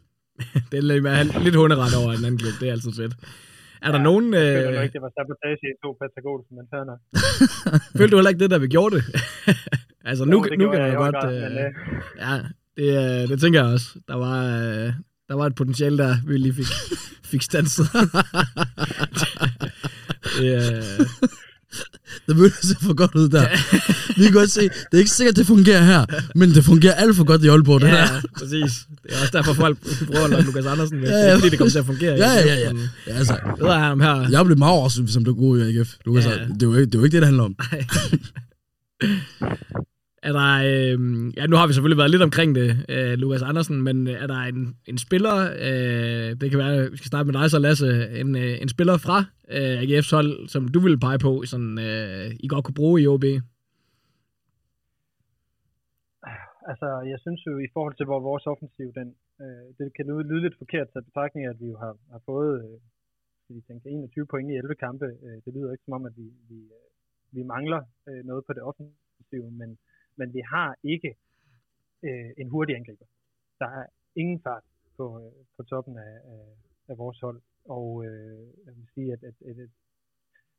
det er lidt, lidt hunderet over en anden klub. Det er altid fedt. Er der nogen... Jeg føler nu Øh, ikke, det var sabotage i to Patagolsen, men fair nok. følte du heller ikke det, da vi gjorde det? altså, nu, Jo, det nu kan jeg jeg godt... Øh, men, øh, ja, det, øh, det tænker jeg også. Der var, øh, der var et potentiale der, vi lige fik, fik stanset. det, øh, Det at se for godt ud der. Vi kan godt se, det er ikke sikkert, det fungerer her, men det fungerer alt for godt i Aalborg, det ja, der. præcis. Det er også derfor, folk prøver at lukke Lukas Andersen væk. Ja, Ja. Det er fordi, det kommer til at fungere. Ja, ja, ja, ja. Ja altså, er ham her. jeg blev meget overrasket, som du er god i AGF. Du kan Ja. det, er jo ikke, det er jo ikke det, det handler om. Er der, øh, ja, nu har vi selvfølgelig været lidt omkring det, øh, Lukas Andersen, men øh, er der en, en spiller, øh, det kan være, vi skal starte med dig så, Lasse, en, øh, en spiller fra øh, AGF's hold, som du ville pege på, sådan, øh, I godt kunne bruge i OB? Altså, jeg synes jo, i forhold til, hvor vores offensiv, den, øh, det kan lyde, lidt forkert til betragtning, at vi jo har, har fået øh, vi tænker, 21 point i 11 kampe. Øh, det lyder ikke som om, at vi, vi, øh, vi mangler øh, noget på det offensive, men, men vi har ikke øh, en hurtig angriber. Der er ingen fart på, øh, på toppen af, af, af vores hold. og øh, jeg vil sige, at, at, at, at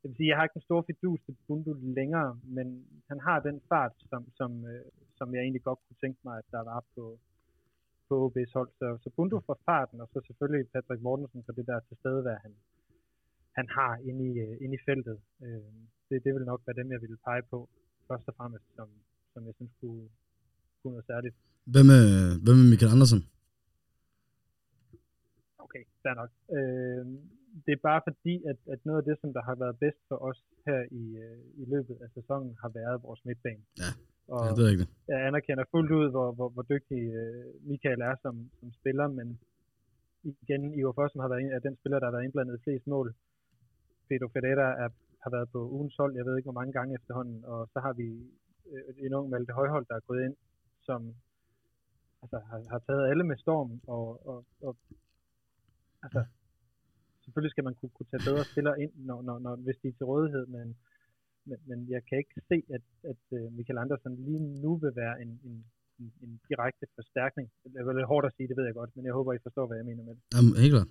jeg vil sige, jeg har ikke den store fidus til Bundu længere, men han har den fart, som, som, øh, som jeg egentlig godt kunne tænke mig, at der var på, på OB's hold. Så, så Bundu for farten, og så selvfølgelig Patrick Mortensen for det der tilstedeværelse, han, han har inde i, øh, inde i feltet. Øh, det, det vil nok være dem, jeg ville pege på, først og fremmest, som, som jeg synes kunne, kunne noget særligt. Hvem er, hvem er Michael Andersen? Okay, fair nok. Øh, det er bare fordi, at, at noget af det, som der har været bedst for os her i, øh, i løbet af sæsonen, har været vores midtbane. Ja, og ja det er rigtigt. jeg anerkender fuldt ud, hvor, hvor, hvor dygtig øh, Michael er som, som spiller, men igen, Ivar Fossen har været en af den spiller, der har været indblandet i flest mål. Pedro Ferreira er, har været på ugens hold, jeg ved ikke hvor mange gange efterhånden, og så har vi øh, en ung Malte Højhold, der er gået ind, som altså, har, har taget alle med storm, og, og, og altså, selvfølgelig skal man kunne, kunne tage bedre spillere ind, når, når, når, hvis de er til rådighed, men, men, men jeg kan ikke se, at, at uh, Michael Andersen lige nu vil være en, en, en, en direkte forstærkning. Det er lidt hårdt at sige, det ved jeg godt, men jeg håber, I forstår, hvad jeg mener med det. Jamen, helt klart.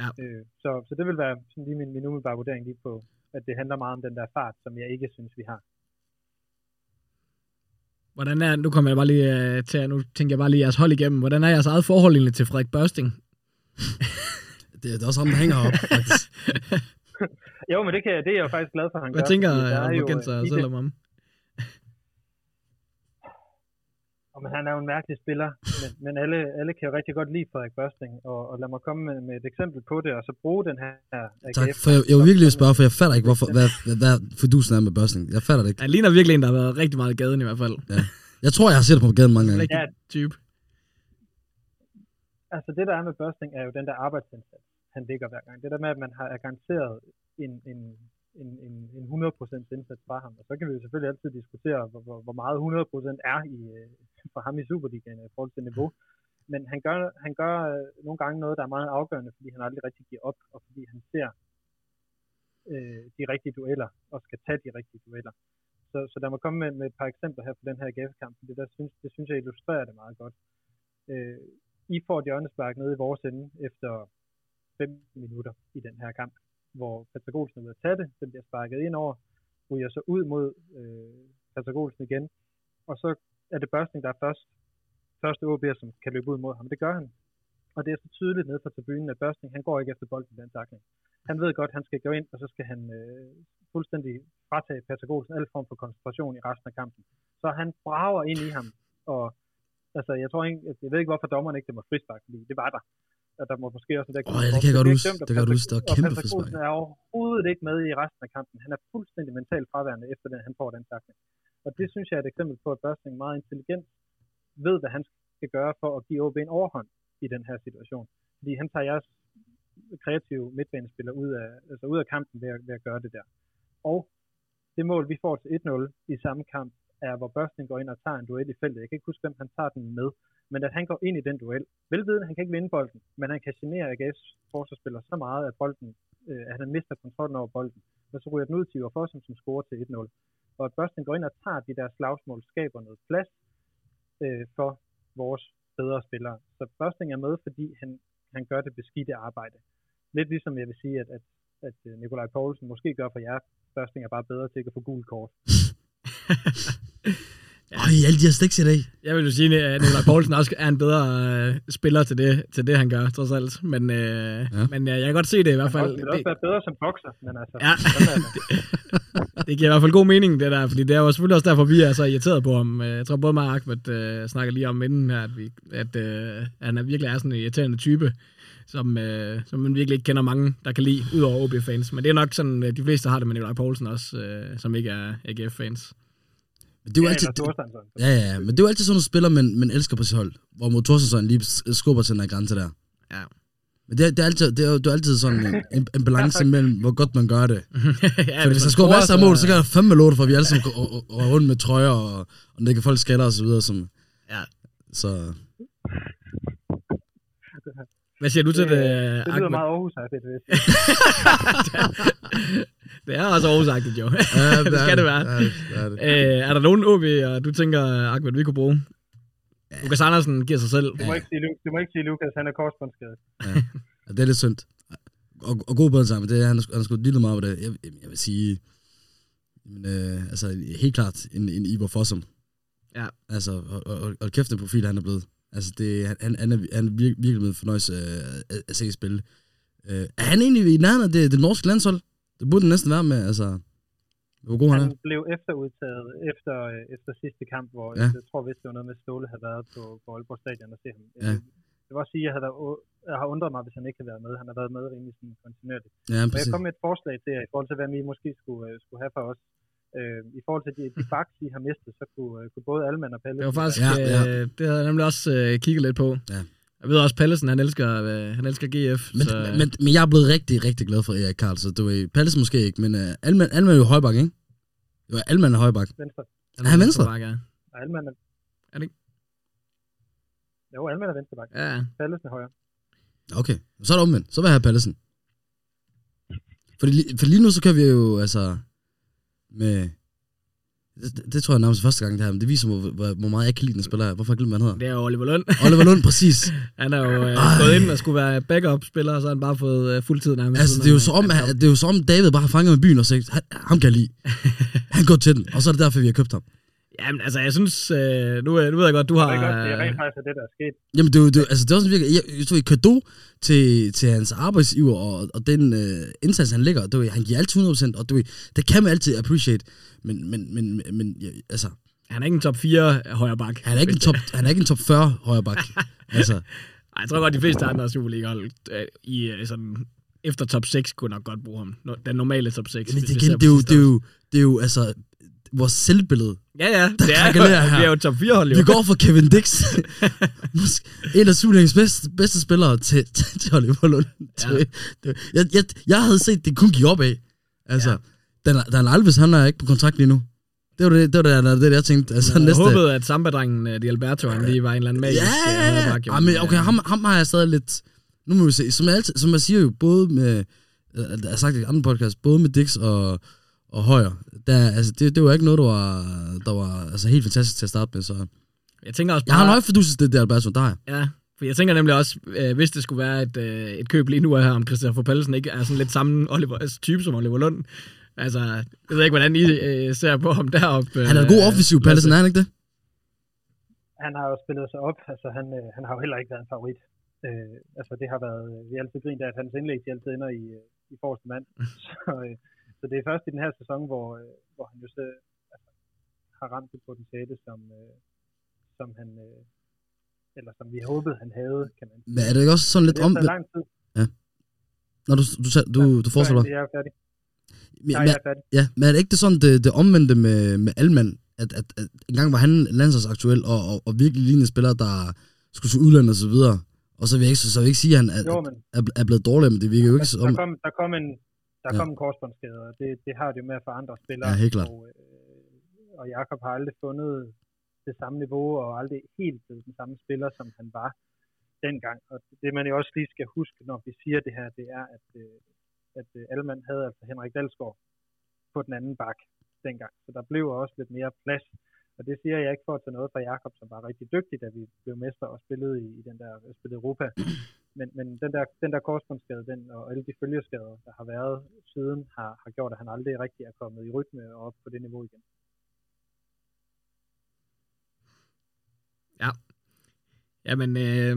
Ja. Øh, så, så det vil være sådan lige min, min umiddelbare vurdering lige på, at det handler meget om den der fart, som jeg ikke synes, vi har. Hvordan er, nu kommer jeg bare lige uh, til, nu tænker jeg bare lige jeres hold igennem. Hvordan er jeres eget forhold egentlig til Frederik Børsting? det, det er også ham, der hænger op, faktisk. jo, men det, kan, det er jeg jo faktisk glad for, han Hvad gør. tænker der er jo, øh, selv om? Og men han er jo en mærkelig spiller, men, men alle, alle kan jo rigtig godt lide Frederik Børsting, og, og lad mig komme med, med et eksempel på det, og så bruge den her AGF. Tak, for jeg, jeg vil virkelig spørge, for jeg fatter ikke, hvorfor, hvad, hvad, hvad fidusen er med børsning. Jeg fatter det ikke. Han ligner virkelig en, der har været rigtig meget i gaden i hvert fald. Jeg tror, jeg har set det på gaden mange gange. Ja. type. Altså det, der er med Børsting, er jo den der arbejdsindsats, han ligger hver gang. Det der med, at man har er garanteret en, en, en, en, en 100% indsats fra ham. Og så kan vi jo selvfølgelig altid diskutere, hvor, hvor, hvor meget 100% er i, øh, for ham i Superligaen i forhold til niveau. Men han gør, han gør øh, nogle gange noget, der er meget afgørende, fordi han aldrig rigtig giver op, og fordi han ser øh, de rigtige dueller, og skal tage de rigtige dueller. Så, så der må komme med, med et par eksempler her på den her GF-kamp, fordi der synes, det synes jeg illustrerer det meget godt. Øh, I får et hjørnespark nede i vores ende efter 5 minutter i den her kamp, hvor Patrick Olsen er ved at tage det, den bliver sparket ind over, ryger så ud mod øh, Patrick Olsen igen, og så er det Børsning, der er først, første OB'er, som kan løbe ud mod ham. Det gør han. Og det er så tydeligt nede fra tribunen, at Børsning, han går ikke efter bolden i den takling. Han ved godt, at han skal gå ind, og så skal han øh, fuldstændig fratage Patrick Olsen al form for koncentration i resten af kampen. Så han brager ind i ham, og altså, jeg tror ikke, jeg ved ikke, hvorfor dommeren ikke det var frispark, fordi det var der. Og der må måske også... Der Åh, ja, det kan jeg godt huske. Det kan jeg godt huske. Var og kæmpe frispark. Er overhovedet ikke med i resten af kampen. Han er fuldstændig mentalt fraværende efter den, han får den takling. Og det synes jeg er et eksempel på, at Børsting meget intelligent ved, hvad han skal gøre for at give OB en overhånd i den her situation. Fordi han tager jeres kreative midtbanespiller ud af, altså ud af kampen ved at, ved at gøre det der. Og det mål, vi får til 1-0 i samme kamp, er, hvor Børsting går ind og tager en duel i feltet. Jeg kan ikke huske, hvem han tager den med, men at han går ind i den duel. Velvidende, han kan ikke vinde bolden, men han kan genere AGF's forsvarsspiller så meget, at, bolden, øh, at han mister kontrollen over bolden. Og så ryger den ud til Ivar Fossum, som scorer til 1-0. Og at Børsten går ind og tager de der slagsmål, skaber noget plads øh, for vores bedre spillere. Så Børsting er med, fordi han, han gør det beskidte arbejde. Lidt ligesom jeg vil sige, at, at, at Nikolaj Poulsen måske gør for jer. Børsting er bare bedre til at få gul kort. Øj, alle de her stiks i dag. Jeg vil jo sige, at Nikolaj Poulsen også er en bedre øh, spiller til det, til det, han gør, trods alt. Men, øh, ja. men øh, jeg kan godt se det i hvert Han fald. kan også være bedre som bokser, men altså... Ja. er det. Det giver i hvert fald god mening, det der, fordi det er jo selvfølgelig også derfor, vi er så irriteret på ham. Øh, Jeg tror både mig og Ahmed øh, snakker lige om inden her, at, vi, at øh, han er virkelig er sådan en irriterende type, som, øh, som man virkelig ikke kender mange, der kan lide, udover OB-fans. Men det er nok sådan, øh, de fleste har det med Nikolaj Poulsen også, øh, som ikke er AGF-fans. Men det er jo Ja, altid, eller Thorsteinsson. ja, ja, men det er jo altid sådan nogle spillere, man, man elsker på sit hold. Hvor mod Thorstensson lige skubber til den her grænse der. Ja. Men det er, det er, altid, det er, det er altid sådan en, en, en balance mellem, hvor godt man gør det. ja, For hvis der skulle masser af mål, så kan der fandme låte for, at vi alle sammen går og- og- og rundt med trøjer, og, og det kan folk skatter og så videre. Som, Ja. Så Hvad siger du til det, Det lyder Ahmed? meget Aarhus, har jeg fedt. det er også oversagtigt, jo. ja, det skal det være. Ja, det, det er det. Øh, er der nogen OB, og du tænker, Ahmed, vi kunne bruge? Lukas Andersen giver sig selv. Du må, ikke sige, du må ikke sige, Lukas, han er korsbåndsskadet. Ja, det er lidt synd. Og, og god det sammen. Det, er- han, har sgu- han sgu lille meget på det. Jeg, jeg vil sige, men, øh, altså helt klart en, en Ivor Fossum. Ja. Altså, og, og, og kæft en profil, han er blevet. Altså, det, han, han, han er, han er vir- virkelig blevet fornøjelse øh, at, at se spille. Øh, er han egentlig i nærheden af det, det norske landshold? Det burde det næsten være med, altså... Hvor god han er. Han blev efterudtaget efter, øh, efter sidste kamp, hvor Ja. jeg tror vist, det var noget med Ståle havde været på, på Aalborg Stadion og se ham. Ja. Øh, Jeg vil også sige, at jeg, havde, jeg har undret mig, hvis han ikke havde været med. Han har været med rimelig sådan kontinuerligt. Ja, Og jeg kom med et forslag til jer, i forhold til, hvad vi måske skulle, øh, skulle have for os. Øh, I forhold til de, de baks, de har mistet, så kunne, kunne både Alman og Palle... Det var faktisk, ja, ja. Øh, det havde jeg nemlig også øh, kigget lidt på. Ja. Jeg ved også, Pallesen, han elsker, øh, han elsker GF. Men, så, men, men jeg er blevet rigtig, rigtig glad for Erik Karl, så du er Pallesen måske ikke, men uh, Alman, Alman er jo højbak, ikke? Jo, Alman er højbak. Venstre. han er han venstre? Bakke, ja. Alman er... Er det ikke? Jo, Alman er venstreback. ja. Pallesen er højre. Okay, så er det omvendt. Så vil jeg have Pallesen. Fordi, li- for lige nu, så kan vi jo, altså, med... Det, det tror jeg nærmest første gang, det her, men det viser mig, hvor, hvor meget jeg kan lide den spiller. Hvorfor jeg glemmer, hvad han hedder? Det er jo Oliver Lund. Oliver Lund, præcis. Han er jo øh, Ej. gået ind og skulle være backup-spiller, og så har han bare fået øh, fuldtid nærmest. Altså, det er jo så om, han at, det er jo så om David bare har fanget med byen og sagt, ham kan jeg lide. Han går til den, og så er det derfor, vi har købt ham. Jamen, altså, jeg synes, øh, nu, øh, nu ved jeg godt, du har... Det er, godt, det er rent faktisk det, der er sket. Jamen, det er jo, det er, jo- altså, det er også virkelig, jeg, jeg tror, et kado til, til hans arbejdsgiver, og, og den øh, indsats, han lægger, du han giver altid 100%, og du det kan man altid appreciate, men, men, men, men ja, altså, Han er ikke en top 4 højre bak. han er ikke en top, han er ikke en top 40 højre bak. altså, Ej, jeg tror godt, de fleste andre Superliga-hold øh, i øh, sådan, efter top 6 kunne nok godt bruge ham. Den normale top 6. men det, igen, det, er jo, det, er jo, det er jo, altså, vores selvbillede. Ja, ja. Det er, jo, her. vi er jo top 4 hold, jo. Vi går fra Kevin Dix, måske en af Superligaens bedste, bedste spillere, til, til, til Oliver Lund. Ja. Jeg, jeg, jeg havde set, det kun gik op af. Altså, Ja. ja. Dan, Dan Alves, han er ikke på kontrakt lige nu. Det var det, det, var det, det, jeg tænkte. Altså, Jeg næste, håbede, at Samba-drengen, øh, Di Alberto, han lige var en eller anden magisk Ja, øh, ja, ja. ja. men, øh, okay, ham, ham har jeg stadig lidt... Nu må vi se. Som jeg, altid, som jeg siger jo, både med... øh, Jeg har sagt i andre podcast, både med Dix og, og Højer, der, altså, det, det var ikke noget, der var, der var altså, helt fantastisk til at starte med. Så. Jeg tænker også Jeg har bare- nøje fordusset det der, Alberto, der jeg. Ja, for jeg tænker nemlig også, øh, hvis det skulle være et, øh, et køb lige nu her, om Christoffer Pallesen ikke er sådan lidt samme Oliver, altså, type som Oliver Lund. Altså, jeg ved ikke, hvordan I øh, ser på ham deroppe. Øh, Han er en god offensiv, Pallesen, er han ikke det? Han har jo spillet sig op. Altså, han, øh, han har jo heller ikke været en favorit. Øh, altså, det har været... Vi har altid grint af, at hans indlæg de altid ender i, øh, i forreste mand. så, øh, så det er først i den her sæson, hvor, øh, hvor han jo så, altså, har ramt det potentiale, som, øh, som han... Øh, eller som vi håbede, han havde, kan man sige. Men er det ikke også sådan lidt om... lang tid. Når du, du, du, du, du fortsætter. Jeg er færdig. Men, Nej, færdig. ja, men er det ikke det sådan, det, det omvendte med, med Alman, at, at, at engang var han landsholdsaktuel, og, og, og virkelig lignende spiller, der skulle til udlandet og så videre, og så vil jeg ikke, så, så vil jeg ikke sige, at han er, Jo, men er, er blevet dårligere, men det virker jo ikke der, som... der, kom, der kom en, der Ja. kom en korsbåndsskade, og det, det har det jo med at forandre spillere. Ja, helt klart. Og, øh, og Jakob har aldrig fundet det samme niveau, og aldrig helt blevet den samme spiller, som han var dengang. Og det man jo også lige skal huske, når vi siger det her, det er, at, øh, at øh, Alman havde altså Henrik Dalsgaard på den anden bak dengang. Så der blev også lidt mere plads. Og det siger jeg ikke for at tage noget fra Jakob, som var rigtig dygtig, da vi blev mester og spillede i, i den der spillede Europa. Men, men den der, den der korsbåndsskade, den, og alle de følgeskader, der har været siden, har, har gjort, at han aldrig rigtig er kommet i rytme og op på det niveau igen. Jamen, øh,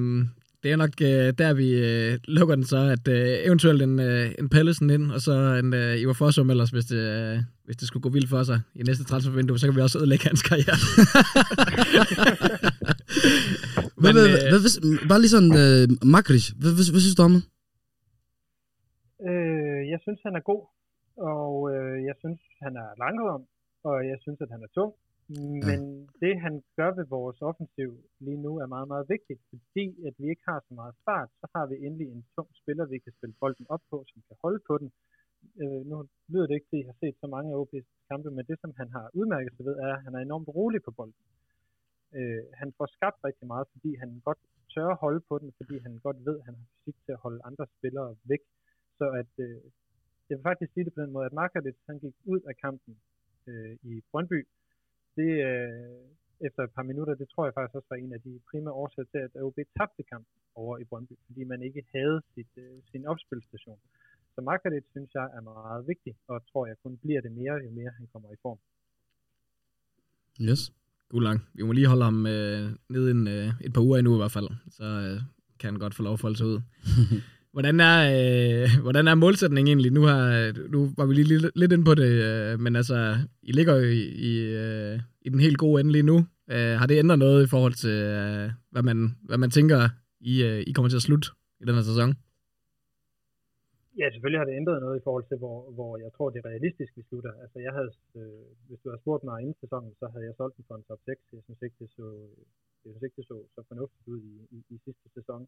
det er nok øh, der, vi øh, lukker den så, at øh, eventuelt en, øh, en Pallesen ind, og så en øh, Ivar Fossum ellers, hvis det, øh, hvis det skulle gå vildt for sig i næste transfervindue, så kan vi også ødelægge hans karriere. Hvad, Men, hvad, øh, hvad, hvis, bare lige sådan, øh, Makric, hvad, hvad, hvad synes du om ham? Øh, jeg synes, han er god, og øh, jeg synes, han er langhåret, og jeg synes, at han er tung. Men det, han gør ved vores offensiv lige nu, er meget, meget vigtigt, fordi at vi ikke har så meget fart, så har vi endelig en tung spiller, vi kan spille bolden op på, som kan holde på den. Øh, nu lyder det ikke, at I har set så mange europæiske kampe, men det, som han har udmærket sig ved, er, at han er enormt rolig på bolden. Øh, han får skabt rigtig meget, fordi han godt tør holde på den, fordi han godt ved, at han har fysik til at holde andre spillere væk. Så at, øh, jeg vil faktisk sige det på den måde, at Markadet, han gik ud af kampen øh, i Brøndby, det, øh, efter et par minutter, det tror jeg faktisk også var en af de primære årsager til, at OB tabte kampen over i Brøndby, fordi man ikke havde sit, øh, sin opspilstation. Så Markadet, synes jeg er meget vigtig, og tror jeg kun bliver det mere, jo mere han kommer i form. Yes. God lang. Vi må lige holde ham øh, nede en, øh, et par uger endnu i hvert fald, så øh, kan han godt få lov at folde sig ud. Hvordan er, øh, hvordan er målsætningen egentlig? Nu, har, nu var vi lige lidt, lidt inde på det, øh, men altså, I ligger jo i, i, øh, i den helt gode ende lige nu. Øh, har det ændret noget i forhold til, øh, hvad, man, hvad man tænker, I, øh, I kommer til at slutte i den her sæson? Ja, selvfølgelig har det ændret noget i forhold til, hvor, hvor jeg tror, det er realistisk, vi slutter. Altså, jeg havde, øh, hvis du havde spurgt mig inden sæsonen, så havde jeg solgt den for en top 6. Jeg synes ikke, det så, jeg synes ikke, det så, så fornuftigt ud i, i, i sidste sæson.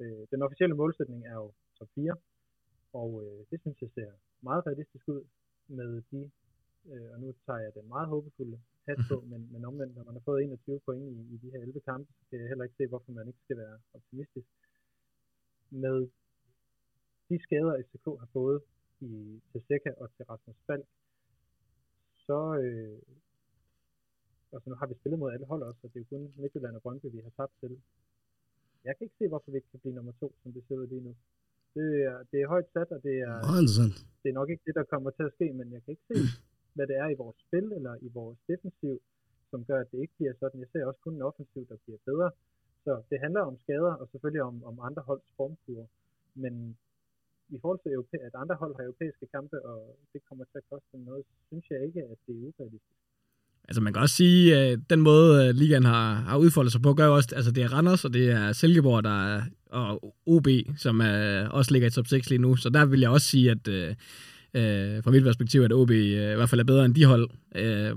Øh, den officielle målsætning er jo top 4, og øh, det synes jeg ser meget realistisk ud med de, øh, og nu tager jeg den meget håbefulde hat på, men, men omvendt, når man har fået 21 point i, i de her 11 kampe, så kan jeg heller ikke se, hvorfor man ikke skal være optimistisk. Med de skader, FCK har fået i, til Seca og til Rasmus Falk, så øh, altså nu har vi spillet mod alle hold også, og det er jo kun Midtjylland og Brøndby, vi har tabt til. Jeg kan ikke se, hvorfor vi ikke kan blive nummer to, som det ser ud lige nu. Det er, det er højt sat, og det er, det er nok ikke det, der kommer til at ske, men jeg kan ikke se, hvad det er i vores spil eller i vores defensiv, som gør, at det ikke bliver sådan. Jeg ser også kun en offensiv, der bliver bedre. Så det handler om skader, og selvfølgelig om, om andre holds formkurer. Men i forhold til, at andre hold har europæiske kampe, og det kommer til at koste noget, synes jeg ikke, at det er urealistisk. Altså man kan også sige, at den måde, øh, ligaen har, har udfoldet sig på, gør jo også, altså det er Randers, og det er Silkeborg, der er, og OB, som er, også ligger i top 6 lige nu. Så der vil jeg også sige, at øh, øh fra mit perspektiv, at OB øh, i hvert fald er bedre end de hold. Øh,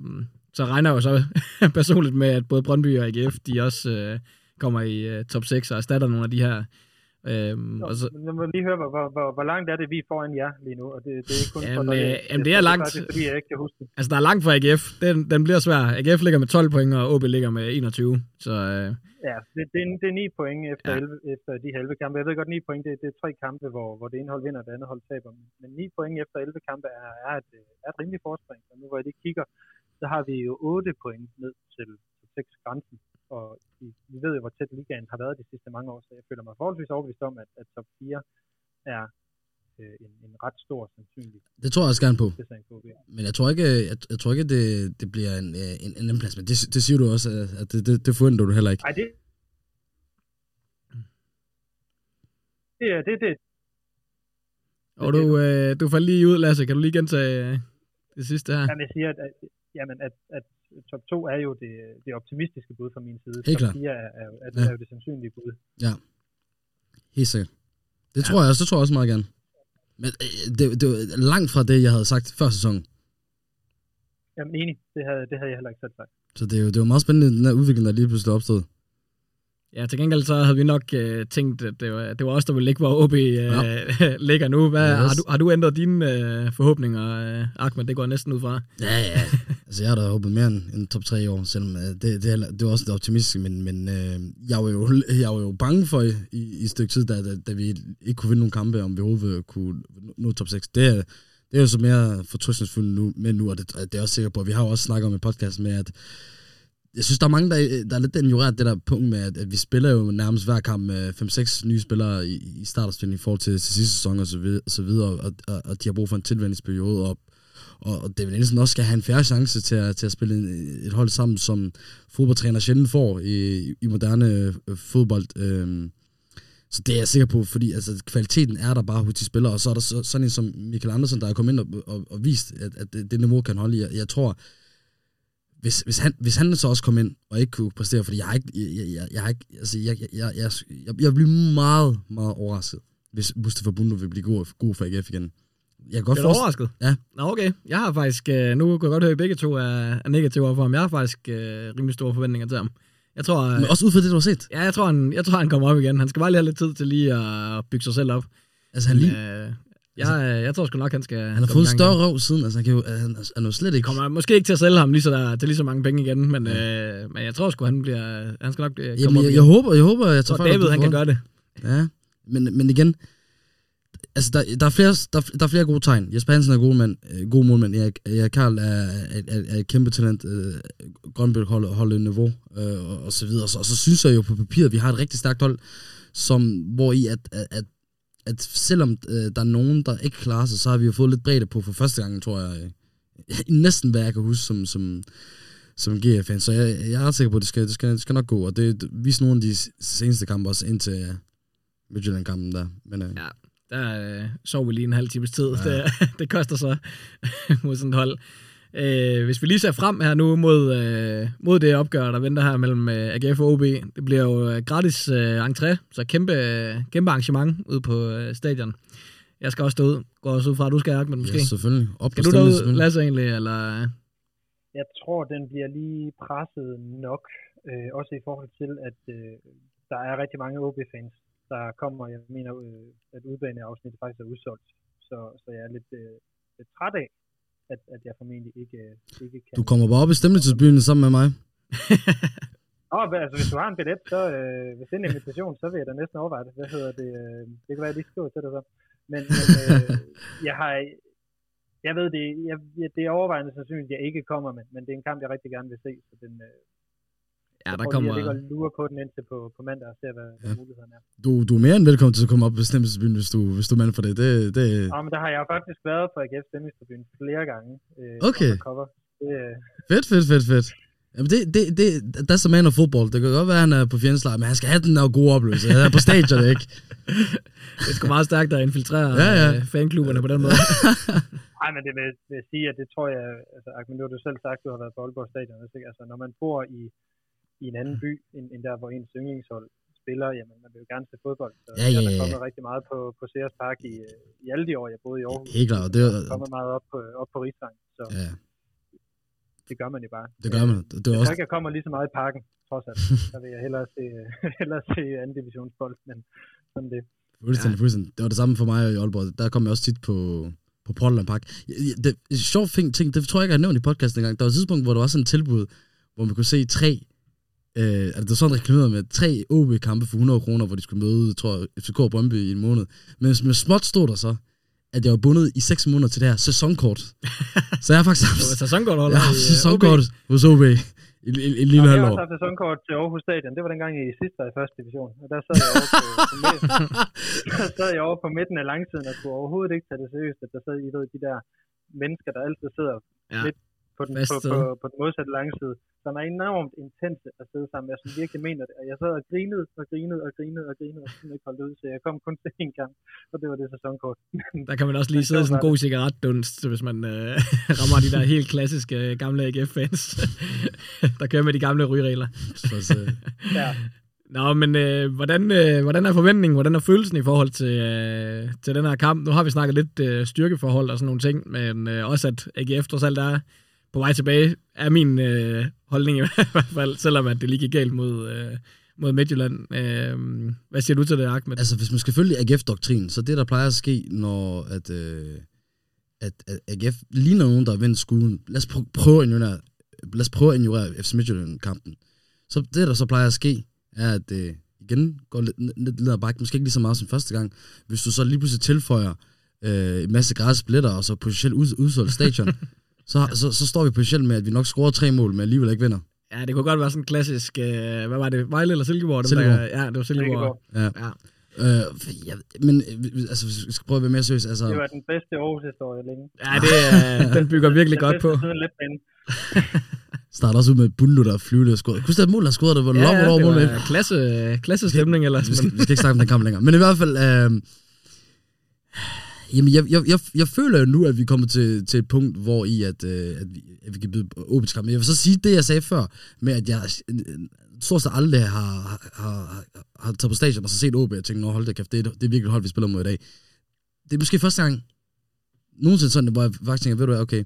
så regner jeg jo så personligt med, at både Brøndby og AGF, de også øh, kommer i øh, top 6 og erstatter nogle af de her Øhm, Nå, og så, jeg må lige høre, hvor, hvor, hvor, hvor langt er det, vi er foran jer lige nu? Og det, det er kun jamen, for, øh, jamen, det er langt. Det fordi, jeg ikke kan huske det. Altså, der er langt fra AGF. Den, den bliver svær. AGF ligger med 12 point, og OB ligger med 21. Så, øh, ja, det, det, er, det er 9 point efter, ja. 11, efter de 11 kampe. Jeg ved godt, 9 point, det, det er tre kampe, hvor, hvor det ene hold vinder, og det andet hold taber. Men 9 point efter 11 kampe er, er, et, er et rimelig forspring. Og nu hvor jeg lige kigger, så har vi jo 8 point ned til 6 grænsen og vi ved jo, hvor tæt ligaen har været de sidste mange år, så jeg føler mig forholdsvis overbevist om, at, at top 4 er øh, en, en ret stor sandsynlig. Det tror jeg også gerne på. Men jeg tror ikke, jeg, jeg tror ikke det, det bliver en, øh, en, en anden plads. Men det, det siger du også, at det, det, det forventer du heller ikke. Nej, det, det er det, det. Og du, øh, du faldt lige ud, Lasse. Kan du lige gentage det sidste her? Jamen, jeg siger, at, at, jamen, at, at top 2 er jo det, det optimistiske bud fra min side. Helt top 4 er, er, er, ja. er jo det sandsynlige bud. Ja, helt sikkert. Det ja. tror jeg også, det tror jeg også meget gerne. Men øh, det, det var langt fra det, jeg havde sagt før sæsonen. Jamen enig, det havde, det havde jeg heller ikke selv sagt. Så det er jo, det var meget spændende, den her udvikling, der lige pludselig opstod. Ja, til gengæld så havde vi nok øh, tænkt, at det var, det var os, der ville ligge, hvor OB øh, ja. ligger nu. Hvad, yes. har, du, har du ændret dine øh, forhåbninger, øh, Ahmed? Det går næsten ud fra. Ja, ja. altså, jeg har da håbet mere end, end top 3 i år, selvom øh, det, det, det var også lidt optimistisk, men, men øh, jeg, var jo, jeg var jo bange for i, i et stykke tid, da, da, da vi ikke kunne vinde nogle kampe, om vi overhovedet kunne nå top 6. Det er, det er jo så mere fortrystningsfuldt nu, med nu, og det, det er også sikker på. Vi har jo også snakket om i podcast med, at jeg synes, der er mange, der, der er lidt ignoreret det der punkt med, at, at vi spiller jo nærmest hver kamp med 5-6 nye spillere i, i starterspillet i forhold til, til sidste sæson og så videre, og, så videre og, og, og de har brug for en tilvændingsperiode, og, og, og David Nielsen også skal have en færre chance til at, til at spille et hold sammen, som fodboldtræner sjældent får i, i moderne øh, fodbold. Øhm, så det er jeg sikker på, fordi altså, kvaliteten er der bare hos de spillere, og så er der så, sådan en som Michael Andersen, der er kommet ind og, og, og vist, at, at det, det niveau kan holde. Jeg, jeg tror, hvis, hvis, han, hvis han så også kom ind og ikke kunne præstere, fordi jeg har ikke, jeg, jeg, jeg, ikke, altså, jeg, jeg, jeg, jeg, jeg, jeg bliver meget, meget overrasket, hvis Mustafa Bundu vil blive god, god for AGF igen. Jeg kan godt er overrasket? Ja. Nå, okay. Jeg har faktisk, øh, nu kan jeg godt høre, at begge to er, er negative for ham. Jeg har faktisk øh, rimelig store forventninger til ham. Jeg tror, Men også ud fra det, du har set? Ja, jeg tror, han, jeg tror, han kommer op igen. Han skal bare lige have lidt tid til lige at bygge sig selv op. Altså, han lige... Øh, jeg, altså, jeg tror sgu nok, han skal... Han har fået en større røv siden, altså han, kan jo, han, er jo slet ikke... Kommer måske ikke til at sælge ham lige så, der, til lige så mange penge igen, men, ja. øh, men jeg tror sgu, han bliver... Han skal nok Jamen, jeg, jeg, håber, jeg håber, jeg tager for David, han kan gøre det. Ja, men, men igen, altså, der, der, er flere, der, der er flere gode tegn. Jesper Hansen er god, mand, øh, god målmand. Erik, Erik Karl er, er, er, er et kæmpe talent. Øh, Grønbæk holder, holder niveau, øh, og, og så videre. Så, og så synes jeg jo på papiret, at vi har et rigtig stærkt hold, som, hvor i at, at, at, at selvom øh, der er nogen, der ikke klarer sig, så har vi jo fået lidt bredde på for første gang, tror jeg. Øh, næsten hvad jeg kan huske som, som, som GF-fan. Så jeg, jeg er sikker på, at det skal, det skal, det skal nok gå. Og det viser nogle af de seneste kampe også indtil ja, Midtjylland-kampen der. Men, øh, Ja, der øh, sov vi lige en halv times tid. Ja. Det, det koster så mod sådan et hold. Øh, hvis vi lige ser frem her nu mod, øh, mod det opgør, der venter her mellem øh, AGF og OB. Det bliver jo øh, gratis øh, entré, så kæmpe, kæmpe arrangement ude på øh, stadion. Jeg skal også stå ud. Går også ud fra, at du skal, men måske. ja, selvfølgelig. Op skal du derud. Lasse, egentlig? Eller? Jeg tror, den bliver lige presset nok, øh, også i forhold til, at øh, der er rigtig mange OB-fans, der kommer. Jeg mener, øh, at udbaneafsnittet faktisk er udsolgt, så, så jeg er lidt, øh, lidt træt af, at, at jeg formentlig ikke, øh, ikke kan... Du kommer bare op i stemmelsesbyen sammen med mig. Åh, oh, altså, hvis du har en billet, så øh, hvis det er en invitation, så vil jeg da næsten overveje det. Hvad hedder det? Øh, det kan være, at jeg lige skriver til dig så. Men, men øh, jeg har... Jeg ved det, jeg, jeg, det er overvejende sandsynligt, at jeg ikke kommer, men, men det er en kamp, jeg rigtig gerne vil se. Så den, øh, Ja, jeg der kommer... lige at ligge og lure på den indtil på, på mandag og se, hvad, hvad Ja. mulighederne er. Du, du er mere end velkommen til at komme op på stemmelsesbyen, hvis du, hvis du er mand for det. det, det Ja, men der har jeg faktisk været på AGF Stemmingstribune flere gange. Øh, Okay. Cover. Det, øh, fedt, fedt, fedt, fedt. Jamen det, det, det, that's a man of football. Det kan godt være, at han er på fjendeslag, men han skal have den der gode oplevelse. Han er på stadion, ikke? Det er sgu meget stærkt at infiltrere Ja, ja. øh, fanklubberne på den måde. Nej, men det vil, vil jeg sige, at det tror jeg, altså, Ahmed, nu har du selv sagt, at du har været på Aalborg Stadion, altså når man bor i, i en anden by, end, end der, hvor ens yndlingshold spiller, jamen man vil jo gerne se fodbold. Så Ja, ja, jeg er ja, kommet ja. rigtig meget på, på Sears Park i, øh, i alle de år, jeg boede i Aarhus. Helt klart, det er- kommet meget op på, op på Rigsvang, så Ja, det gør man jo bare. det gør man. Det, det er tror også, ikke, jeg kommer lige så meget i parken, trods alt. Der vil jeg hellere se, hellere se anden divisionsbold, men sådan det. fuldstændig, fuldstændig. Det var det samme for mig i Aalborg. Der kom jeg også tit på, på Portland Park. Ja, ja, Det, det sjov ting, ting, det tror jeg ikke, jeg har nævnt i podcasten engang. Der var et tidspunkt, hvor der var sådan et tilbud, hvor man kunne se tre Øh, altså det var sådan reklameret med tre OB-kampe for 100 kroner, hvor de skulle møde, jeg tror FCK og Brøndby i en måned. Men med småt stod der så, at jeg var bundet i 6 måneder til det her sæsonkort. så jeg har faktisk haft, sæsonkortholder jeg har haft i, sæsonkort hos OB i, i, i, i lille Nå, jeg har halvår. også haft sæsonkort til Aarhus Stadion. Det var dengang, I sidst var i første division. Og der sad jeg over på, på, midten, der sad jeg over på midten af langsiden og kunne overhovedet ikke tage det seriøst, at der sad I ved, de der mennesker, der altid sidder Ja. lidt på den, på, på, på den modsatte langside, som er enormt intense at sidde sammen. Jeg synes virkelig mener det. Og jeg sad og grinede og grinede og grinede og grinede og kunne ikke holde ud, så jeg kom kun til en kamp, og det var det sæsonkort. Der kan man også lige sidde i sådan en god cigaretdunst, hvis man øh, rammer de der helt klassiske øh, gamle AGF-fans, der kører med de gamle rygeregler. Så, så, Ja. Nå, men øh, hvordan, øh, hvordan er forventningen, hvordan er følelsen i forhold til, øh, til den her kamp? Nu har vi snakket lidt øh, styrkeforhold og sådan nogle ting, men øh, også at AGF trods alt er på vej tilbage, er min øh, holdning i hvert fald, selvom at det lige gik galt mod, øh, mod Midtjylland. Øh, hvad siger du til det, Ahmed? altså hvis man skal følge AGF-doktrinen, så det der plejer at ske, når at, øh, at, at AGF ligner nogen, der har vendt skuden. Lad os prø- prøve at ignorere, lad os prøve at ignorere FC Midtjylland-kampen. Så det, der så plejer at ske, er, at det igen går lidt, lidt ned ad bakke, måske ikke lige så meget som første gang. Hvis du så lige pludselig tilføjer øh, en masse gratis billetter, og så potentielt ud, udsolgt stadion, så, så, så, står vi potentielt med, at vi nok scorer tre mål, men alligevel ikke vinder. Ja, det kunne godt være sådan en klassisk, øh, hvad var det, Vejle eller Silkeborg? Dem Silkeborg. Der, ja, det var Silkeborg. Silkeborg. Ja. Ja. Øh, jeg, men øh, altså, hvis vi skal prøve at være mere seriøs, altså... Det var den bedste Aarhus-historie længe. ja, det, er, den bygger virkelig Den godt på. letbane. starter også ud med Bundu, der flyvede og scorede. Husk det mål, der scorede, der var Ja, ja, ja, over det var klasse, klasse stemning ellers. Vi skal, vi skal ikke snakke om den kamp længere. Men i hvert fald, øh, jamen, jeg, jeg, jeg, jeg føler jo nu, at vi kommer til, til et punkt, hvor i, at, øh, at, vi, at vi kan byde åbent skram. Men jeg vil så sige det, jeg sagde før, med at jeg øh, stort set aldrig har, har, har, har taget på stadion og så set OB og tænkt, nå hold da kæft, det er, det er virkelig et hold, vi spiller mod i dag. Det er måske første gang, nogensinde sådan, hvor jeg faktisk tænker, ved du hvad, okay,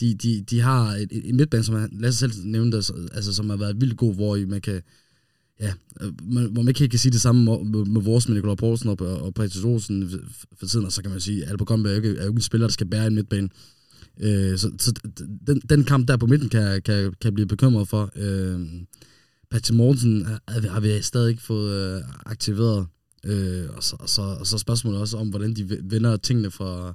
de, de, de har et, et, midtbane, som lad Lasse selv nævnte, altså, altså, som har været vildt god, hvor I man kan, ja, øh, man, hvor man ikke helt kan sige det samme med, med, med vores med Nikolaj Poulsen og, og Patrick Olsen for- tiden, og så kan man sige, at Albert Gombe er jo ikke, er jo ikke en spiller, der skal bære en midtbane. Øh, så så den, den kamp der på midten kan, kan, kan blive bekymret for. Øh, Patrick Mortensen øh, har, har vi stadig ikke fået øh, aktiveret. Øh, og, så, og, så, og så spørgsmålet også om, hvordan de vender tingene fra,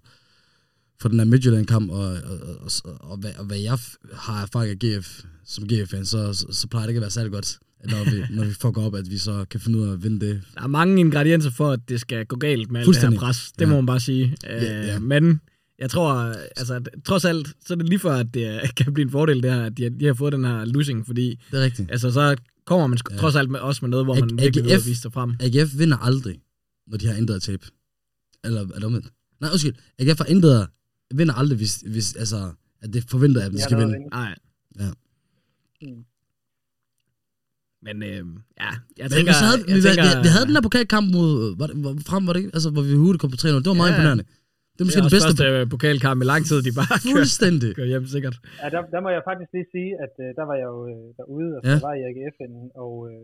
fra den her Midtjylland-kamp, og, og, og, og, og, hvad, og hvad jeg har erfaring af GF, som GF-fan, så, så, så plejer det ikke at være særlig godt, når vi, når vi fucker op, at vi så kan finde ud af at vinde det. Der er mange ingredienser for, at det skal gå galt med alt det her Fuldstændig. pres. Det Ja. må man bare sige. Ja, Øh, ja. Men jeg tror, altså, trods alt, så er det lige før, at det kan blive en fordel, det her, at de, de har fået den her losing, fordi Det er rigtigt. altså, så kommer man Ja. trods alt med, også med noget, hvor A- man virkelig vil AGF vise sig frem. AGF vinder aldrig, når de har at tabe. Eller er det omvendt? Nej, undskyld. AGF har intet vinder aldrig, hvis, hvis altså, at det forventer, at de skal vinde. Nej. Ja. Mm. Men øh, ja, jeg Men tænker... vi, havde, jeg vi, tænker, vi, vi, havde den der pokalkamp mod, var det, var, frem, var det ikke? Altså, hvor vi hurtigt kom på 3-0. Det var meget Ja. imponerende. Det er det måske er den bedste. første øh, pokalkamp i lang tid, de bare kører, Fuldstændig. kører hjem sikkert. Ja, der, der må jeg faktisk lige sige, at øh, der var jeg jo øh, derude, og så Ja. var jeg i AGF'en, og øh,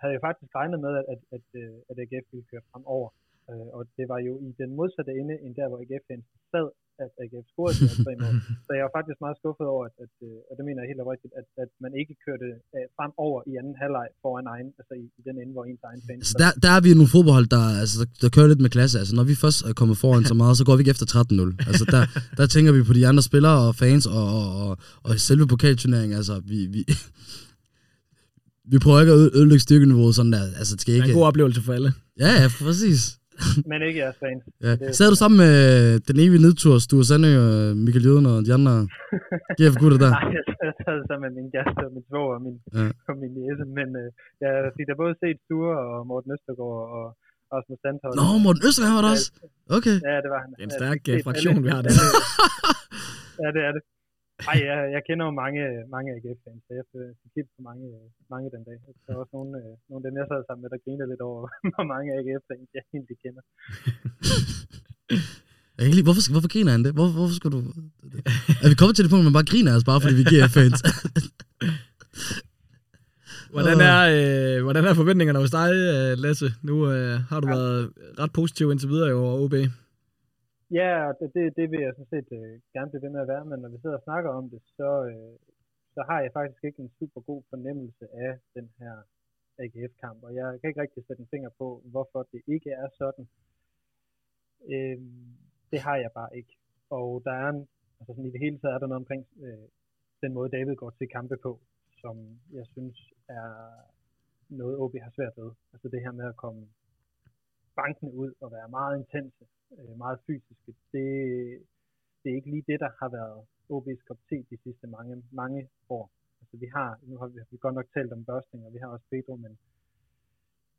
havde jo faktisk regnet med, at, at, at, øh, at AGF ville køre fremover. Øh, og det var jo i den modsatte ende, end der, hvor AGF'en sad, at AGF scorede de her tre mål. Så jeg var faktisk meget skuffet over, at, at, øh, og det mener jeg helt oprigtigt, at, at man ikke kørte øh, fremover i anden halvleg foran egen, altså i, i den ende, hvor ens egen fans. Altså, der, der er vi nogle fodboldhold, der, altså, der, der kører lidt med klasse. Altså, når vi først er kommet foran så meget, så går vi ikke efter 13-0. Altså, der, der tænker vi på de andre spillere og fans og, og, og, og selve pokalturneringen. Altså, vi, vi, vi prøver ikke at øde- ødelægge styrkeniveauet sådan der. Altså, det skal Det er ikke... en god oplevelse for alle. Ja, ja, præcis. Men ikke jeres fans. Ja. Sad du sammen med den evige nedtur, Sture Sandø og Michael Jøden og de andre GF-gutter der? Nej, jeg sad sammen med min gæst og min svoger og min, Ja. og min jæse, men øh, jeg fik da både set Sture og Morten Østergaard og Rasmus Sandholm. Nå, Morten Østergaard var der også. Okay. Ja, det var han. Det er en stærk, øh, fraktion, vi har der. ja, det er det. Ej, jeg, jeg kender jo mange, mange AGF-fans, så jeg fik kigge på mange, mange den dag. Der er også nogle, øh, nogle af dem, jeg sad sammen med, der griner lidt over, hvor mange AGF-fans jeg egentlig kender. Jeg kan ikke lide, hvorfor, hvorfor griner han det? Hvorfor, hvorfor skulle du... Er vi kommet til det punkt, hvor man bare griner os, bare fordi vi er GF-fans? Hvordan er, øh, hvordan er forventningerne hos dig, øh, Lasse? Nu øh, har du været ret positiv indtil videre i OB. Ja, det, det, det vil jeg sådan set øh, gerne blive ved med at være, men når vi sidder og snakker om det, så, øh, så har jeg faktisk ikke en super god fornemmelse af den her AGF-kamp, og jeg kan ikke rigtig sætte en finger på, hvorfor det ikke er sådan. Øh, det har jeg bare ikke. Og der er en, altså sådan i det hele taget er der noget omkring øh, den måde, David går til kampe på, som jeg synes er noget, OB har svært ved. Altså det her med at komme bankende ud og være meget intense, øh, meget fysiske, det, det er ikke lige det, der har været OB's kop te de sidste mange, mange år. Altså vi har, nu har vi, vi godt nok talt om børsting, og vi har også Pedro, men,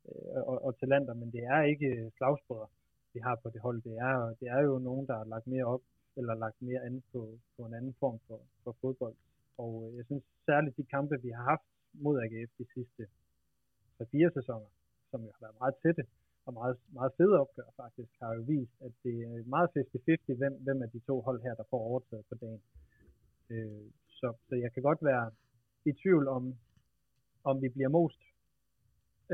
øh, og, og Talander, men det er ikke øh, slagsbrødre, vi har på det hold. Det er, det er jo nogen, der har lagt mere op, eller lagt mere an på, på en anden form for, for fodbold. Og øh, jeg synes særligt de kampe, vi har haft mod AGF de sidste 3-4 sæsoner, som jo har været meget tætte, og meget, meget fede opgør faktisk, har jo vist, at det er meget 50-50, hvem, hvem af de to hold her, der får overtaget på dagen. Øh, så, så jeg kan godt være i tvivl om, om vi bliver most,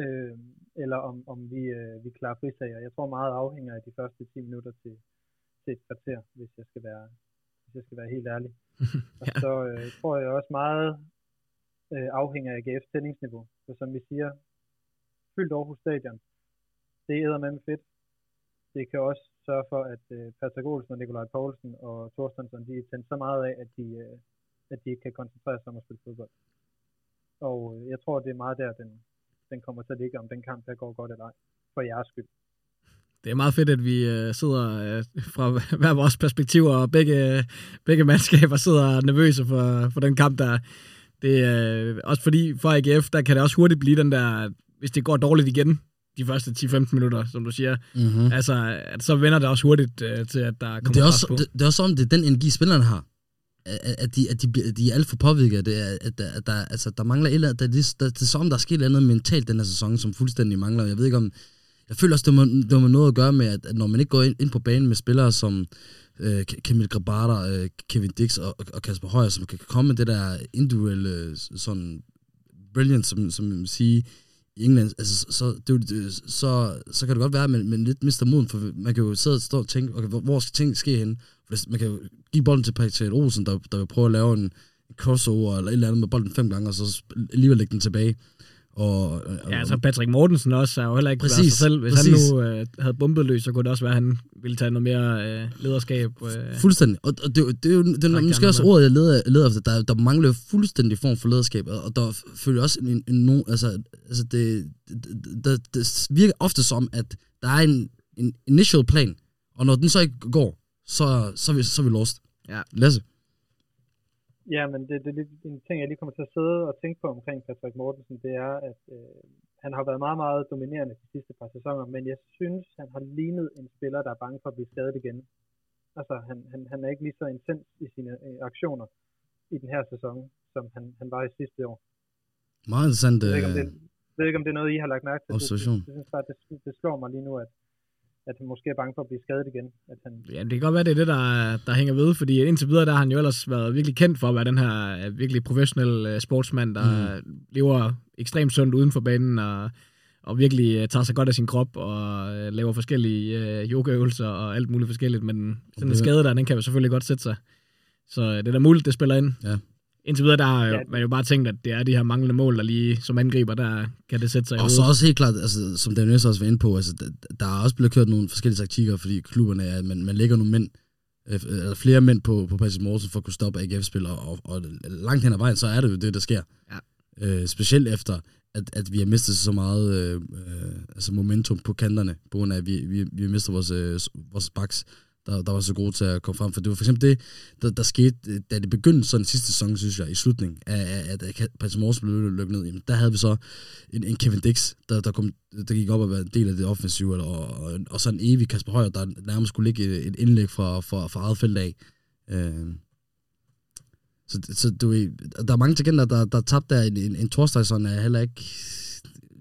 øh, eller om, om vi, øh, vi klarer frisager. Jeg tror meget afhænger af de første 10 minutter til, til et kvarter, hvis jeg skal være, hvis jeg skal være helt ærlig. Og så øh, tror jeg også meget øh, afhænger af AGF's tændingsniveau. Så som vi siger, fyldt Aarhus Stadion, det er med fedt. Det kan også sørge for, at øh, Patrick Olsen og Nikolaj Poulsen og Thorstensson, de er tændt så meget af, at de, øh, at de ikke kan koncentrere sig om at spille fodbold. Og øh, jeg tror, det er meget der, den, den kommer til at ligge, om den kamp der går godt eller ej. For jeres skyld. Det er meget fedt, at vi øh, sidder øh, fra hver vores perspektiver, og begge, begge mandskaber sidder nervøse for, for den kamp, der det er øh, også fordi for AGF, der kan det også hurtigt blive den der, hvis det går dårligt igen, de første 10-15 minutter, som du siger, Mm-hmm. altså, at så vender det også hurtigt øh, til, at der kommer det er, også, på. det, det er også sådan, det er den energi, spillerne har. At, at, de, at, de, de er alt for påvirket af det. At, at, at der, altså, der mangler et eller andet. Der, det, der, det er som, der er sket et eller andet mentalt den her sæson, som fuldstændig mangler. Jeg ved ikke om... Jeg føler også, det må, det må noget at gøre med, at, at når man ikke går ind, ind på banen med spillere som øh, Kamil Grabata, øh, Kevin Dix og, og Kasper Højer, som kan komme med det der individuelle sådan brilliant, som, som man siger, i England, altså, så, det, det, så, så kan det godt være, at man, man lidt mister moden, for man kan jo sidde og stå og tænke, okay, hvor, hvor skal ting ske hen? For man kan jo give bolden til Patrick Olsen, der, der vil prøve at lave en, crossover eller et eller andet med bolden fem gange, og så alligevel lægge den tilbage. Og, og, Ja, altså Patrick Mortensen også er jo heller ikke præcis, sig selv. Hvis præcis. han nu øh, havde bumpet løs, så kunne det også være, at han ville tage noget mere øh, lederskab. Øh. Fuldstændig. Og, og det, det er jo det er måske også ordet, jeg leder, leder efter. Der, der mangler fuldstændig form for lederskab, og der følger også en, en no, altså, altså det, det, det, det virker ofte som, at der er en, en initial plan, og når den så ikke går, så, så, er, vi, så er vi lost. Ja. Lasse? Ja, men det, det er lidt en ting, jeg lige kommer til at sidde og tænke på omkring Patrick Mortensen, det er, at øh, han har været meget, meget dominerende de sidste par sæsoner, men jeg synes, han har lignet en spiller, der er bange for at blive skadet igen. Altså, han, han, han er ikke lige så intens i sine øh, aktioner i den her sæson, som han, han var i sidste år. Meget interessant. Jeg ved, ikke, om det, Øh, jeg ved ikke, om det er noget, I har lagt mærke til. Det, det, observation. det, synes bare, det, det slår mig lige nu, at, at han måske er bange for at blive skadet igen. At han, Ja, det kan godt være, det er det, der, der hænger ved, fordi indtil videre, der har han jo ellers været virkelig kendt for at være den her øh, virkelig professionel øh, sportsmand, der mm. lever ekstremt sundt uden for banen, og, og virkelig øh, tager sig godt af sin krop, og laver forskellige øh, yogaøvelser og alt muligt forskelligt, men sådan en skade der, den kan jo selvfølgelig godt sætte sig. Så det er da muligt, det spiller ind. Ja. Indtil videre, der har jo, Ja. man jo bare tænkt, at det er de her manglende mål, der lige som angriber, der kan det sætte sig i Og så hovedet. også helt klart, altså, som Daniel også var inde på, altså, der, der er også blevet kørt nogle forskellige taktikker, fordi klubberne er, at man, man lægger nogle mænd, øh, eller flere mænd på, på Patrick Mortensen for at kunne stoppe AGF-spillere, og, og, langt hen ad vejen, så er det jo det, der sker. Ja. Øh, specielt efter, at, at vi har mistet så meget øh, øh, altså momentum på kanterne, på grund af, at vi, vi, vi har mistet vores, øh, vores backs, der, der var så gode til at komme frem. For det var for eksempel det, der, der skete, da det begyndte sådan sidste sæson, synes jeg, i slutningen af, af at at Patrick Morse blev lukket ned, jamen, der havde vi så en, en Kevin Dix, der, der, kom, der gik op og var en del af det offensive, og, og, og, og så en evig Kasper Højer, der nærmest skulle ligge et, indlæg fra, fra, fra eget felt af. Øh, så, så du ved, der er mange gengæld der, der tabte der. En, en, en Thorsteinsson er heller ikke,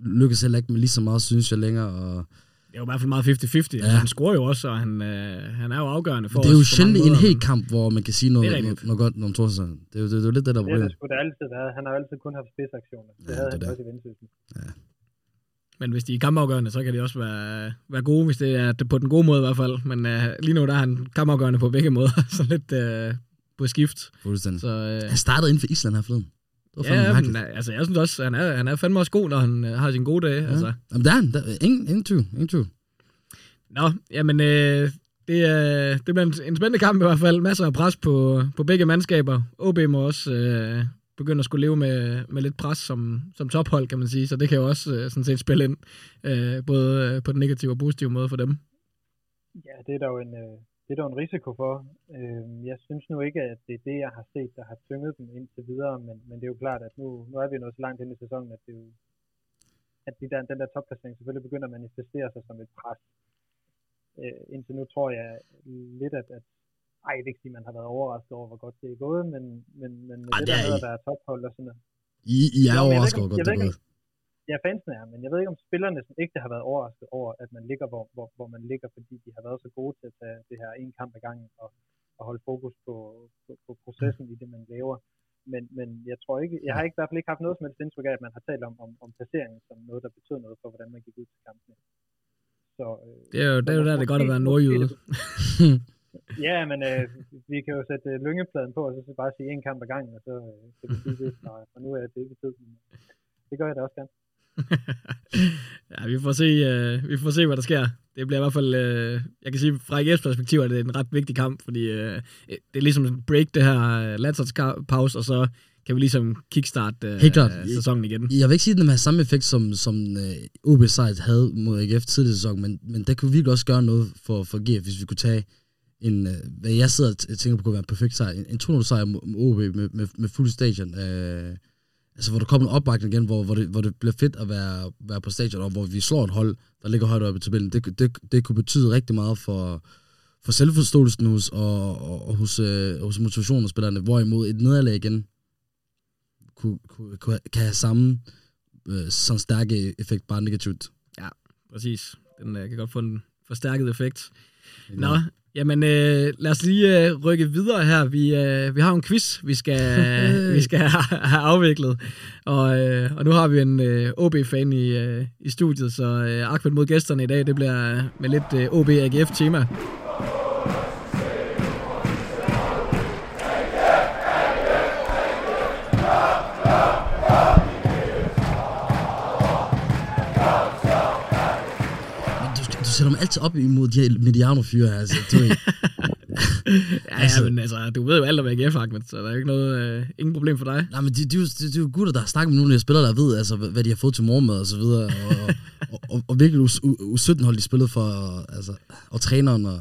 lykkes heller ikke med lige så meget, synes jeg længere. Og, det er jo i hvert fald meget 50-50. Ja. Ja. Han scorer jo også, og han, øh, han er jo afgørende for det er jo os sjældent en hel kamp, hvor man kan sige noget, Det noget, noget godt om Thorsteinsson. Det er jo det, det, er jo lidt det, der er det har problemet. det altid været. Han har altid kun haft spidsaktioner. Det Ja, havde det han det. også i vendsyssel. Men hvis de er kampafgørende, så kan de også være, være gode, hvis det er på den gode måde i hvert fald. Men øh, lige nu der er han kampafgørende på begge måder, så lidt øh, på skift. Fuldstændig. Så, øh, Han startede inden for Island her forleden. Det var ja, men, altså jeg synes også, han er, han er fandme også god, når han øh, har sine gode dage. Ja. Altså. Jamen, der er han. Der, ingen, ingen tvivl. Ingen tvivl. Nå, jamen øh, det, øh, det bliver en, en spændende kamp i hvert fald. Masser af pres på, på begge mandskaber. OB må også øh, begynde at skulle leve med, med lidt pres som, som tophold, kan man sige. Så det kan jo også øh, sådan set spille ind, øh, både øh, på den negative og positive måde for dem. Ja, det er der jo en, øh, det er der en risiko for. Øh, jeg synes nu ikke, at det er det, jeg har set, der har tynget dem indtil videre, men, men det er jo klart, at nu, nu er vi nået så langt ind i sæsonen, at, det er jo, at de der, den der topplacering selvfølgelig begynder at manifestere sig som et pres. Øh, indtil nu tror jeg lidt, at, at ej, jeg vil ikke sige, man har været overrasket over, hvor godt det er gået, men, men, men med Ej, det, det der er med at være tophold og sådan noget. I, I er overrasket over, hvor godt det er gået. Ja, fansen er, men jeg ved ikke, om spillerne sådan ikke har været overrasket over, at man ligger, hvor, hvor, hvor man ligger, fordi de har været så gode til at tage det her en kamp ad gangen og, og holde fokus på, på, på processen i det, man laver. Men, men jeg tror ikke, jeg har ikke, i hvert fald ikke haft noget som helst indtryk af, at man har talt om, om, om placeringen som noget, der betød noget for, hvordan man gik ud til kampen. Så, øh, Det er jo, det er jo der, det er godt at være nordjyde. Ja, men øh, vi kan jo sætte øh, lyngepladen på, og så bare sige en kamp ad gangen, og så øh, kan vi sige det fra, fra nu af, at det ikke betyder. Det gør jeg da også gerne. ja, vi får, se, øh, vi får se, hvad der sker. Det bliver i hvert fald, øh, jeg kan sige, fra AGF's perspektiv er det en ret vigtig kamp, fordi øh, det er ligesom en break, det her øh, landsholdspause, og så kan vi ligesom kickstart øh, Helt klart. sæsonen igen. Jeg vil ikke sige, at den har samme effekt, som, som uh, OB Sejt havde mod AGF tidligere sæson, men, men der kunne vi også gøre noget for, for GF, hvis vi kunne tage en, uh, hvad jeg sidder og tænker på kunne være en perfekt sejr, en, en 200 sejr mod, OB med, med, med fuld stadion. Uh, altså, hvor der kommer en opbakning igen, hvor, hvor, det, hvor det bliver fedt at være, være på stadion, og hvor vi slår et hold, der ligger højt oppe i tabellen. Det, det, det kunne betyde rigtig meget for, for selvforståelsen hos, og, og, og hos, øh, hos motivationen hos spillerne, hvorimod et nederlag igen kunne, kunne, kunne, kan have samme øh, sådan stærke effekt, bare negativt. Ja, Præcis. Den øh, kan godt få en forstærket effekt. Nå, jamen øh, lad os lige øh, rykke videre her. Vi, øh, vi har en quiz, vi skal, vi skal have, have afviklet. Og, øh, og nu har vi en øh, OB-fan i, øh, i studiet, så øh, Ahmed mod gæsterne i dag, det bliver med lidt øh, OB-AGF-tema. Altid op imod de her Mediano-fyre altså, du ja, Altså- ja, men altså, du ved jo alt om AGF, Ahmed, så der er jo ikke noget, øh, ingen problem for dig. Nej, men de, de, jo- de, de, jo gutter, der har snakket med nogle af de spillere, der ved, altså, hvad de har fået til morgenmad og så videre, og, og, og, og virkelig us, u, U17 hold de spillet for, og, altså, og træneren, og,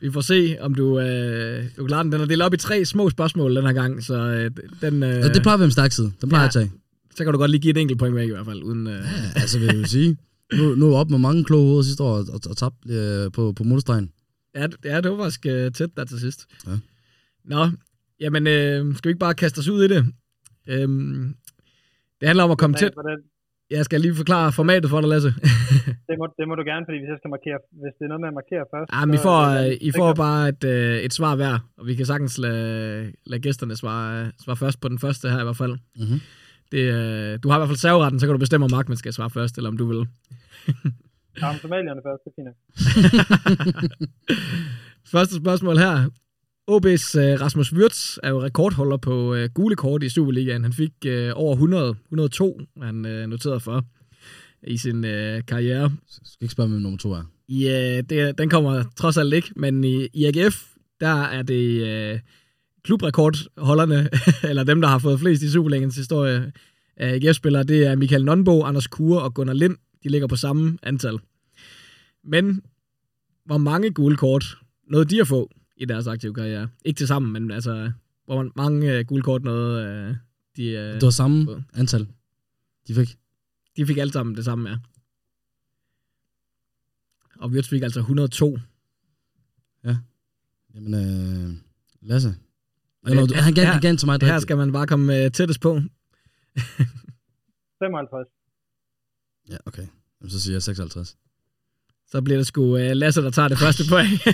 Vi får se, om du, øh, du klarer den. Den er delt op i tre små spørgsmål den her gang, så øh, den, øh, det plejer at være en stærk side, den plejer Ja. jeg at tage. så kan du godt lige give et enkelt point væk i hvert fald. Uden, øh, Ja, altså, vil jeg jo sige, nu, nu er op med mange kloge hoveder sidste år, og, og, og tabt øh, på, på målstregen. ja, det- ja, det var faktisk øh, tæt der til sidst. Ja. Nå, jamen, øh, skal vi ikke bare kaste os ud i det? Øhm, det handler om at komme tæt. hvordan, Jeg skal lige forklare formatet for dig, Lasse. det, må, det må du gerne, fordi hvis jeg skal markere, hvis det er noget med at markere først. Ja, men I så- får, så- øh, I får bare et, øh, et svar hver, og vi kan sagtens lade, lade gæsterne svare, svare først på den første her i hvert fald. Mhm. Det, øh, du har i hvert fald serveretten, så kan du bestemme, om Ahmed skal svare først, eller om du vil. Ja, men somalierne først, det er fint. Første spørgsmål her. OB's øh, Rasmus Wirtz er jo rekordholder på øh, gule kort i Superligaen. Han fik øh, over 100, 102, han øh, noteret for i sin øh, karriere. Så skal ikke spørge, hvem nummer to er. Ja, det, den kommer trods alt ikke, men i, i AGF, der er det øh, klubrekordholderne, eller dem, der har fået flest i Superligaens historie af AGF-spillere, det er Michael Nonbo, Anders Kure og Gunnar Lind. De ligger på samme antal. Men hvor mange gule kort nåede de at få i deres aktive karriere? Ikke til sammen, men altså, hvor mange øh, gule kort nåede øh, de... Øh, Det var samme Både. antal, de fik. de fik alle sammen det samme, ja. Og Wirtz fik altså 102. Jamen, øh, Lasse. Eller, det- han gav, her- han gav til mig. Her skal man bare komme øh, tættest på. 55. Ja, okay. Jamen, så siger jeg 56. Så bliver det sgu øh, Lasse, der tager det første point.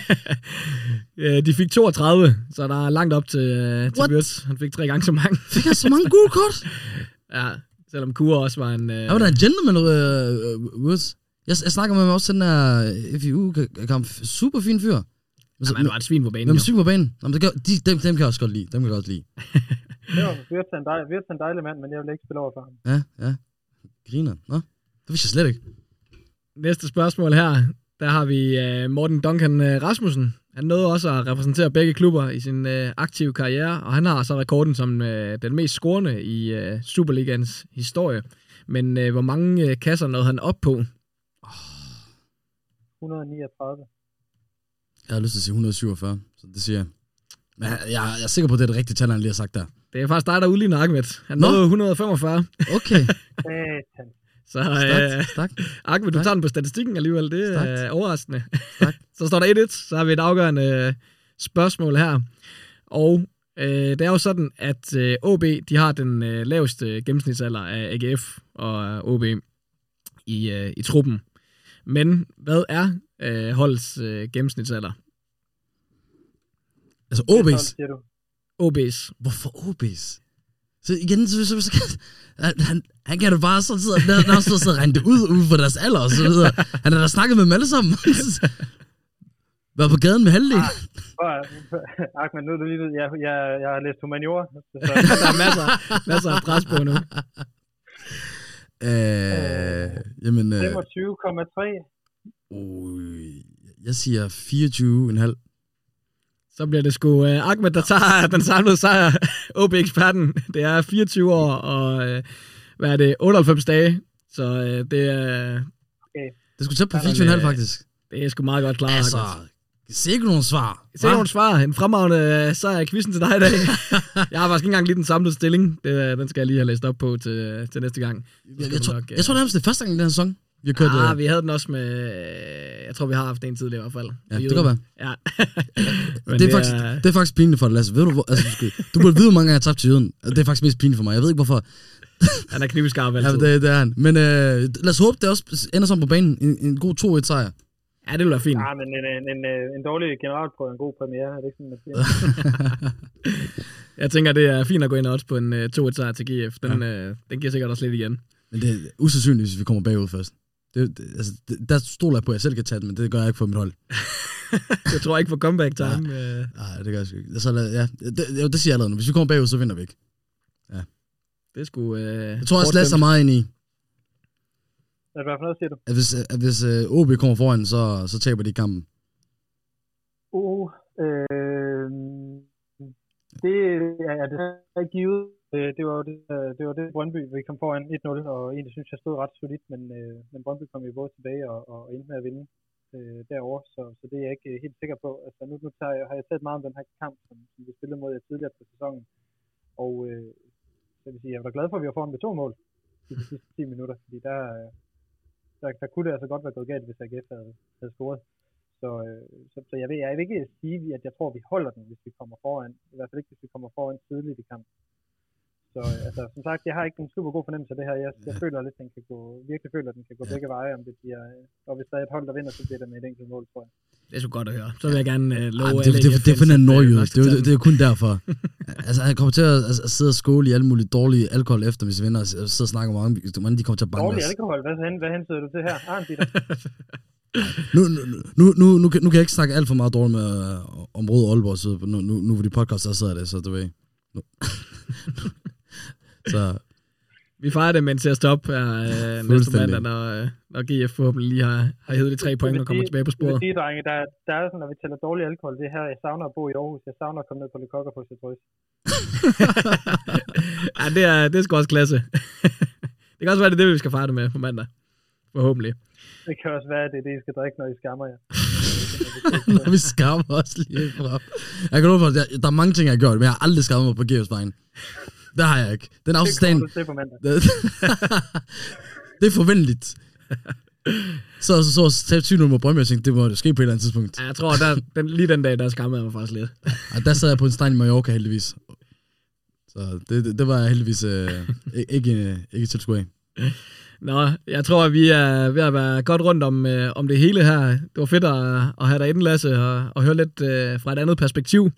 Øh, de fik 32, så der er langt op til, øh, til? Wirtz. Han fik tre gange så mange. Fik han så mange gule kort? ja, selvom Kure også var en... Øh, Han var da en gentleman, øh, Woods. Jeg, jeg snakker med ham også den der FIU-kamp. Super fin fyr. jamen, han var et svin på banen. Jo. syg på banen? Nå, men det gør, de, dem, dem kan jeg også godt lide. Dem kan jeg godt lide. Det var Wirtz er en, dej, Wirtz en dejlig mand, men jeg vil ikke spille over for ham. Ja, ja. Griner. Nå, det vidste jeg slet ikke. Næste spørgsmål her. Der har vi øh, Morten Duncan øh, Rasmussen. Han nåede også at repræsentere begge klubber i sin øh, aktive karriere, og han har så rekorden som øh, den mest scorende i øh, Superligans historie. Men øh, hvor mange øh, kasser nåede han op på? 139. Jeg har lyst til at sige 147, så det siger jeg. Men jeg, jeg, jeg er sikker på, at det er det rigtige tal, han lige har sagt der. Det er faktisk dig, der udligner Ahmed. Han Nå. nåede 145. Okay. Så øh, stærkt. Ahmed, du Tak. tager den på statistikken alligevel. Det er øh, overraskende. Tak. så står der 1-1. Så har vi et afgørende øh, spørgsmål her. Og øh, det er jo sådan, at øh, OB de har den øh, laveste gennemsnitsalder af AGF og øh, OB i, øh, i truppen. Men hvad er øh, holdets øh, gennemsnitsalder? Altså Det OB's. 12, siger du. OB's. Hvorfor OB's? Så igen, så, så, så han, han, kan jo bare sådan sidde, han har også siddet og regnet det ud, ud for deres alder og så videre. Han har da snakket med dem alle sammen. Været på gaden med halvdelen. Og, Ahmed, nu er du lige jeg, jeg, jeg har læst humaniora. Så, Der er masser, masser af pres på nu. Øh, jamen, øh, 25,3. øh, jeg siger 24,5. Så bliver det sgu uh, Ahmed, der tager den samlede sejr. OB-eksperten. Det er 24 år og øh, hvad er det, 98 dage. Så øh, det, er, Det skulle tæt på Jamen, 24,5 øh, faktisk. det er sgu meget godt klaret. Altså, sikkert nogle svar. Se nogle svar. En fremragende øh, sejr i quizzen til dig i dag. jeg har faktisk ikke engang lige den samlede stilling. Det, øh, den skal jeg lige have læst op på til, til næste gang. Jeg, jeg, tror, nok, øh, jeg tror nærmest, det er første gang i den her sæson, vi har kørt... Ah, øh, vi havde den også med... Jeg tror, vi har haft en tidligere i hvert fald. Ja, det kan være. Ja. Det, er faktisk, det er faktisk pinligt for dig, Lasse. Ved du, hvor, altså, du, skal, du burde vide, hvor mange jeg har tabt til jøden. Det er faktisk mest pinligt for mig. Jeg ved ikke, hvorfor. Han er knivskarp Ja, altid. men det, det er han. Men øh, lad os håbe, det også ender sådan på banen. En, en god 2-1-sejr. Ja, det ville være fint. Ja, men en, en, en, øh, en dårlig generalprøve er en god premiere. Er det ikke sådan, man siger? Jeg tænker, det er fint at gå ind og odds på en uh, 2-1 sejr til GF. Den, ja. uh, den giver sikkert også lidt igen. Men det er usandsynligt, hvis vi kommer bagud først. Det, det, altså, det, der stoler jeg på, at jeg selv kan tage den, men det gør jeg ikke for mit hold. Jeg tror ikke på comeback time. Ja. Nej, det gør jeg sgu ikke. Så, lad- ja, det, det, det siger jeg allerede nu. Hvis vi kommer bagud, så vinder vi ikke. Det skulle... Uh, Jeg tror også, Lasse er meget ind i. Er hvad for noget, siger du? At hvis, at hvis uh, OB kommer foran, så, så taber de kampen. Uh, øh, det er det er givet. Det, Det var jo det, øh, det, var det Brøndby, vi kom foran 1-0, og egentlig synes jeg stod ret solidt, men, øh, men Brøndby kom jo både tilbage og, og endte med at vinde øh, derovre, så, så det er jeg ikke øh, helt sikker på. Altså nu, nu tager jeg, har jeg talt meget om den her kamp, som, som vi spillede mod jer tidligere på sæsonen, og øh, jeg vil sige, jeg var glad for, at vi var foran med to mål i de sidste 10 minutter, fordi der, der, der kunne det altså godt være gået galt, hvis AGF havde, havde scoret. Så, øh, så, så jeg, vil, jeg vil ikke sige, at jeg tror, at vi holder den, hvis vi kommer foran. I hvert fald ikke, hvis vi kommer foran tidligt i kampen. Så altså, som sagt, jeg har ikke en super god fornemmelse af det her. Jeg, jeg føler lidt, at den kan gå, virkelig føler, at den kan gå Ja. begge veje, om det bliver, og hvis der er et hold, der vinder, så bliver det med et enkelt mål, tror jeg. Det er så godt at høre. Så vil jeg gerne uh, love Ej, det, det, det, det finder en nordjyde. Det, det, det er kun derfor. altså, han kommer til at, at, at sidde og skåle i alle mulige dårlige alkohol efter, hvis vi vinder, og sidde og snakke om, hvor mange de kommer til at banke Dårlig os. alkohol, hvad, hen, hvad hensyder du til her? Arne, Peter? Nu, nu, nu, nu, nu, kan- nu kan jeg ikke snakke alt for meget dårligt med, øh, om Rød Aalborg, så nu, nu, nu hvor de podcast, der sidder det, så du ved. Så Vi fejrer det til at stoppe her øh, næste mandag, når, øh, når GF forhåbentlig lige har, har hævet de tre point og kommer tilbage på Jeg vil sporet. sige, drenge, der, der er sådan, når vi tæller dårlig alkohol, det er her, jeg savner at bo i Aarhus. Jeg savner at komme ned på Le Coq og få sit røs. ja, det er, det er sgu også klasse. det kan også være, det er det, vi skal fejre det med på mandag. Forhåbentlig. Det kan også være, at det er det, I skal drikke, når I skammer jer. når vi skammer os lige fra. Jeg kan love for, at jeg- der er mange ting, jeg har gjort, men jeg har aldrig skammet mig på Geos vejen. Det har jeg ikke. Den Det kommer du til på mandag. det, det er forventeligt. Så så, så, så tabte 7 mod Brøndby, og tænkte, det må ske på et eller andet tidspunkt. Ja, jeg tror, der, den, lige den dag, der skammede jeg mig faktisk lidt. Og der sad jeg på en strand i Mallorca heldigvis. Så det, det, det var jeg heldigvis øh, ikke, ikke, ikke tilskuer af. Nå, jeg tror, at vi er ved at være godt rundt om, øh, om det hele her. Det var fedt at, at have dig inde, Lasse, og, og høre lidt øh, fra et andet perspektiv.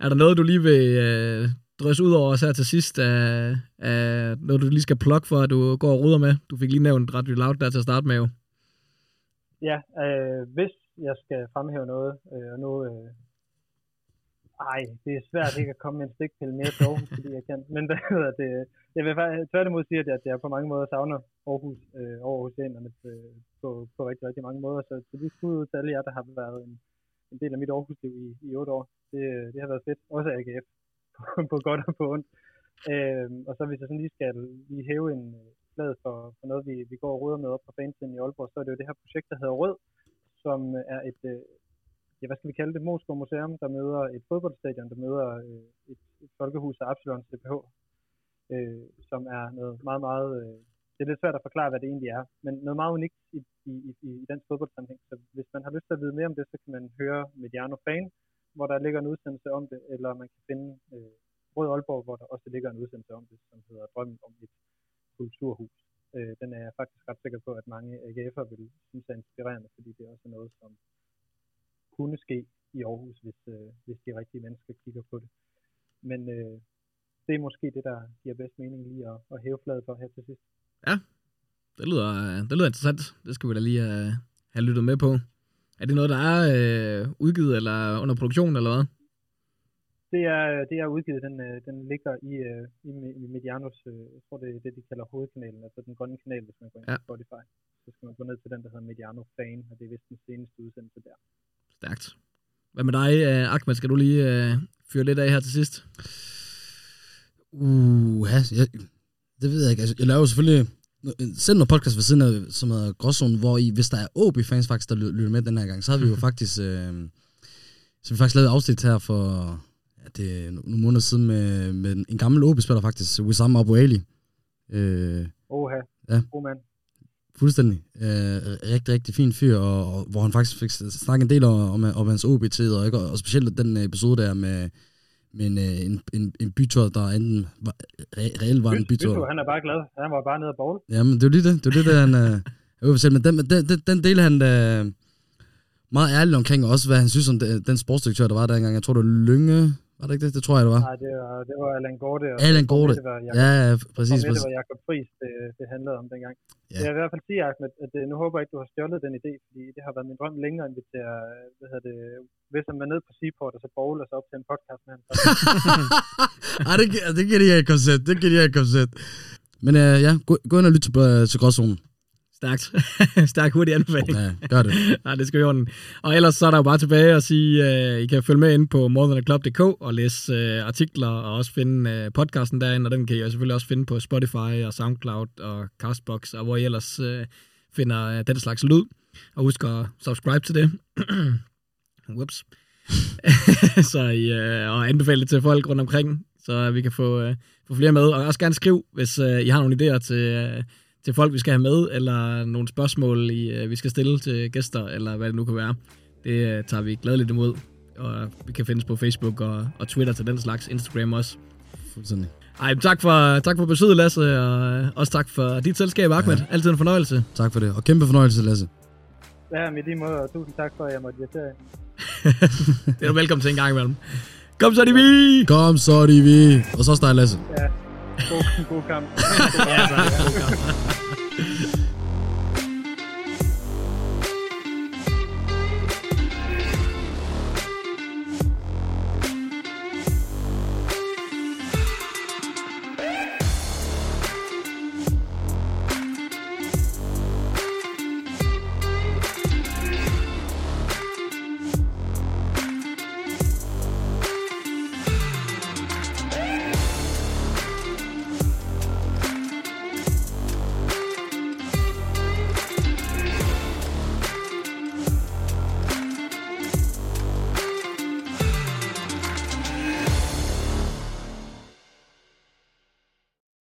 Er der noget, du lige vil øh, drøs ud over os her til sidst? Af, af noget, du lige skal plukke for, at du går og ruder med? Du fik lige nævnt Radio Loud der til at starte med jo. Ja, øh, hvis jeg skal fremhæve noget, øh, og nu... Øh, ej, det er svært ikke at komme med en stikpille mere til Aarhus, fordi jeg kan. Men hvad hedder det? Jeg vil faktisk tværtimod sige, at jeg, at på mange måder savner Aarhus øh, over oceanerne øh, på, på rigtig, rigtig mange måder. Så, så de skud ud til alle jer, der har været en, en del af mit Aarhus-liv i, i otte år, det, øh, det har været fedt. Også AGF, på, på godt og på ondt. Øh, og så hvis jeg sådan lige skal lige hæve en øh, flad for, for noget, vi, vi går og ruder med op på fansiden i Aalborg, så er det jo det her projekt, der hedder Rød, som øh, er et, øh, ja, hvad skal vi kalde det, Moskva Museum, der møder et fodboldstadion, der møder øh, et, et folkehus af Absalon CPH, øh, som er noget meget, meget, øh, det er lidt svært at forklare, hvad det egentlig er, men noget meget unikt i, i, i, i dansk fodboldsammenhæng. Så hvis man har lyst til at vide mere om det, så kan man høre Mediano Fan, hvor der ligger en udsendelse om det, eller man kan finde øh, Rød Aalborg, hvor der også ligger en udsendelse om det, som hedder Drømmen om et kulturhus. Øh, den er jeg faktisk ret sikker på, at mange AGF'er vil synes er inspirerende, fordi det er også noget, som kunne ske i Aarhus, hvis, øh, hvis de rigtige mennesker kigger på det. Men øh, det er måske det, der giver bedst mening lige at, at hæve fladet for her til sidst. Ja, Det lyder, øh, det lyder interessant. Det skal vi da lige uh, have lyttet med på. Er det noget, der er uh, udgivet eller under produktion, eller hvad? Det er, det er udgivet, den, øh, den ligger i, øh, i, i Medianos, øh, jeg tror det er det, de kalder hovedkanalen, altså den grønne kanal, hvis man går ind på Ja. Spotify. Så skal man gå ned til den, der hedder Mediano Fan, og det er vist den seneste udsendelse der. Stærkt. Hvad med dig, Ahmed? Skal du lige uh, fyre lidt af her til sidst? Uh, ja, jeg, det ved jeg ikke. Altså, jeg laver selvfølgelig selv noget podcast ved siden af, som hedder Gråzone, hvor i, hvis der er OB-fans faktisk, der ly- lytter med den her gang, så har vi jo faktisk, øh, så vi faktisk lavet et afsnit her for ja, det er nogle måneder siden med, med en gammel OB-spiller faktisk, Wissam Abu Ali. Øh, Oha, Ja. god mand. Fuldstændig. Øh, rigtig, rigtig fin fyr, og, og hvor han faktisk fik snakket en del om, om, om hans OB-tid, og, ikke? og specielt den episode der med, med en, øh, en, en, en bytur, der enten var, re, reelt var en bytur. Byto, han er bare glad. Han var bare nede og bowl. Jamen, det er jo lige det. Det er det, der han... Øh, fortælle, men den, den, den, den del han øh, meget ærlig omkring, også hvad han synes om den, den sportsdirektør, der var der engang. Jeg tror, det var Lynge. Var det ikke det? Det tror jeg, det var. Nej, det var, det var Allan Gorte. og Allan jeg Gorte. Det var Jacob, Ja, ja, jeg præcis. det var Jacob Friis, det, det handlede om dengang. Ja. Jeg vil i hvert fald sige, Ahmed, at øh, nu håber jeg ikke, du har stjålet den idé, fordi det har været min drøm længere, end vi til at, hvad hedder det, hvis han var nede på Seaport, og så bowl og så op til en podcast med ham. Ej, det, det giver det ikke koncept. Det giver det ikke koncept. Men øh, ja, gå, gå ind og lyt til, øh, til Gråzonen. Stærkt. Stærk hurtig anbefaling. Ja, gør det. Nej, det skal i orden. Og ellers så er der jo bare tilbage at sige, at uh, I kan følge med ind på morethanaclub.dk og læse uh, artikler og også finde uh, podcasten derinde, og den kan I selvfølgelig også finde på Spotify og Soundcloud og Castbox, og hvor I ellers uh, finder uh, den slags lyd. Og husk at subscribe til det. Whoops. så I, uh, og anbefale det til folk rundt omkring, så vi kan få, uh, få flere med. Og også gerne skriv, hvis uh, I har nogle idéer til... Uh, til folk, vi skal have med, eller nogle spørgsmål, I, uh, vi skal stille til gæster, eller hvad det nu kan være. Det uh, tager vi gladeligt imod, og vi kan findes på Facebook og, og Twitter til den slags, Instagram også. Fuldstændig. Ej, tak for, tak for besøget, Lasse, og også tak for dit selskab, Ahmed. Ja. Altid en fornøjelse. Tak for det. Og kæmpe fornøjelse, Lasse. Ja, med lige måde, og tusind tak for, at jeg måtte irritere det er du velkommen til en gang imellem. Kom så, de vi! Kom så, de vi. Og så dig, Lasse. Ja, god, god kamp. ja, god kamp.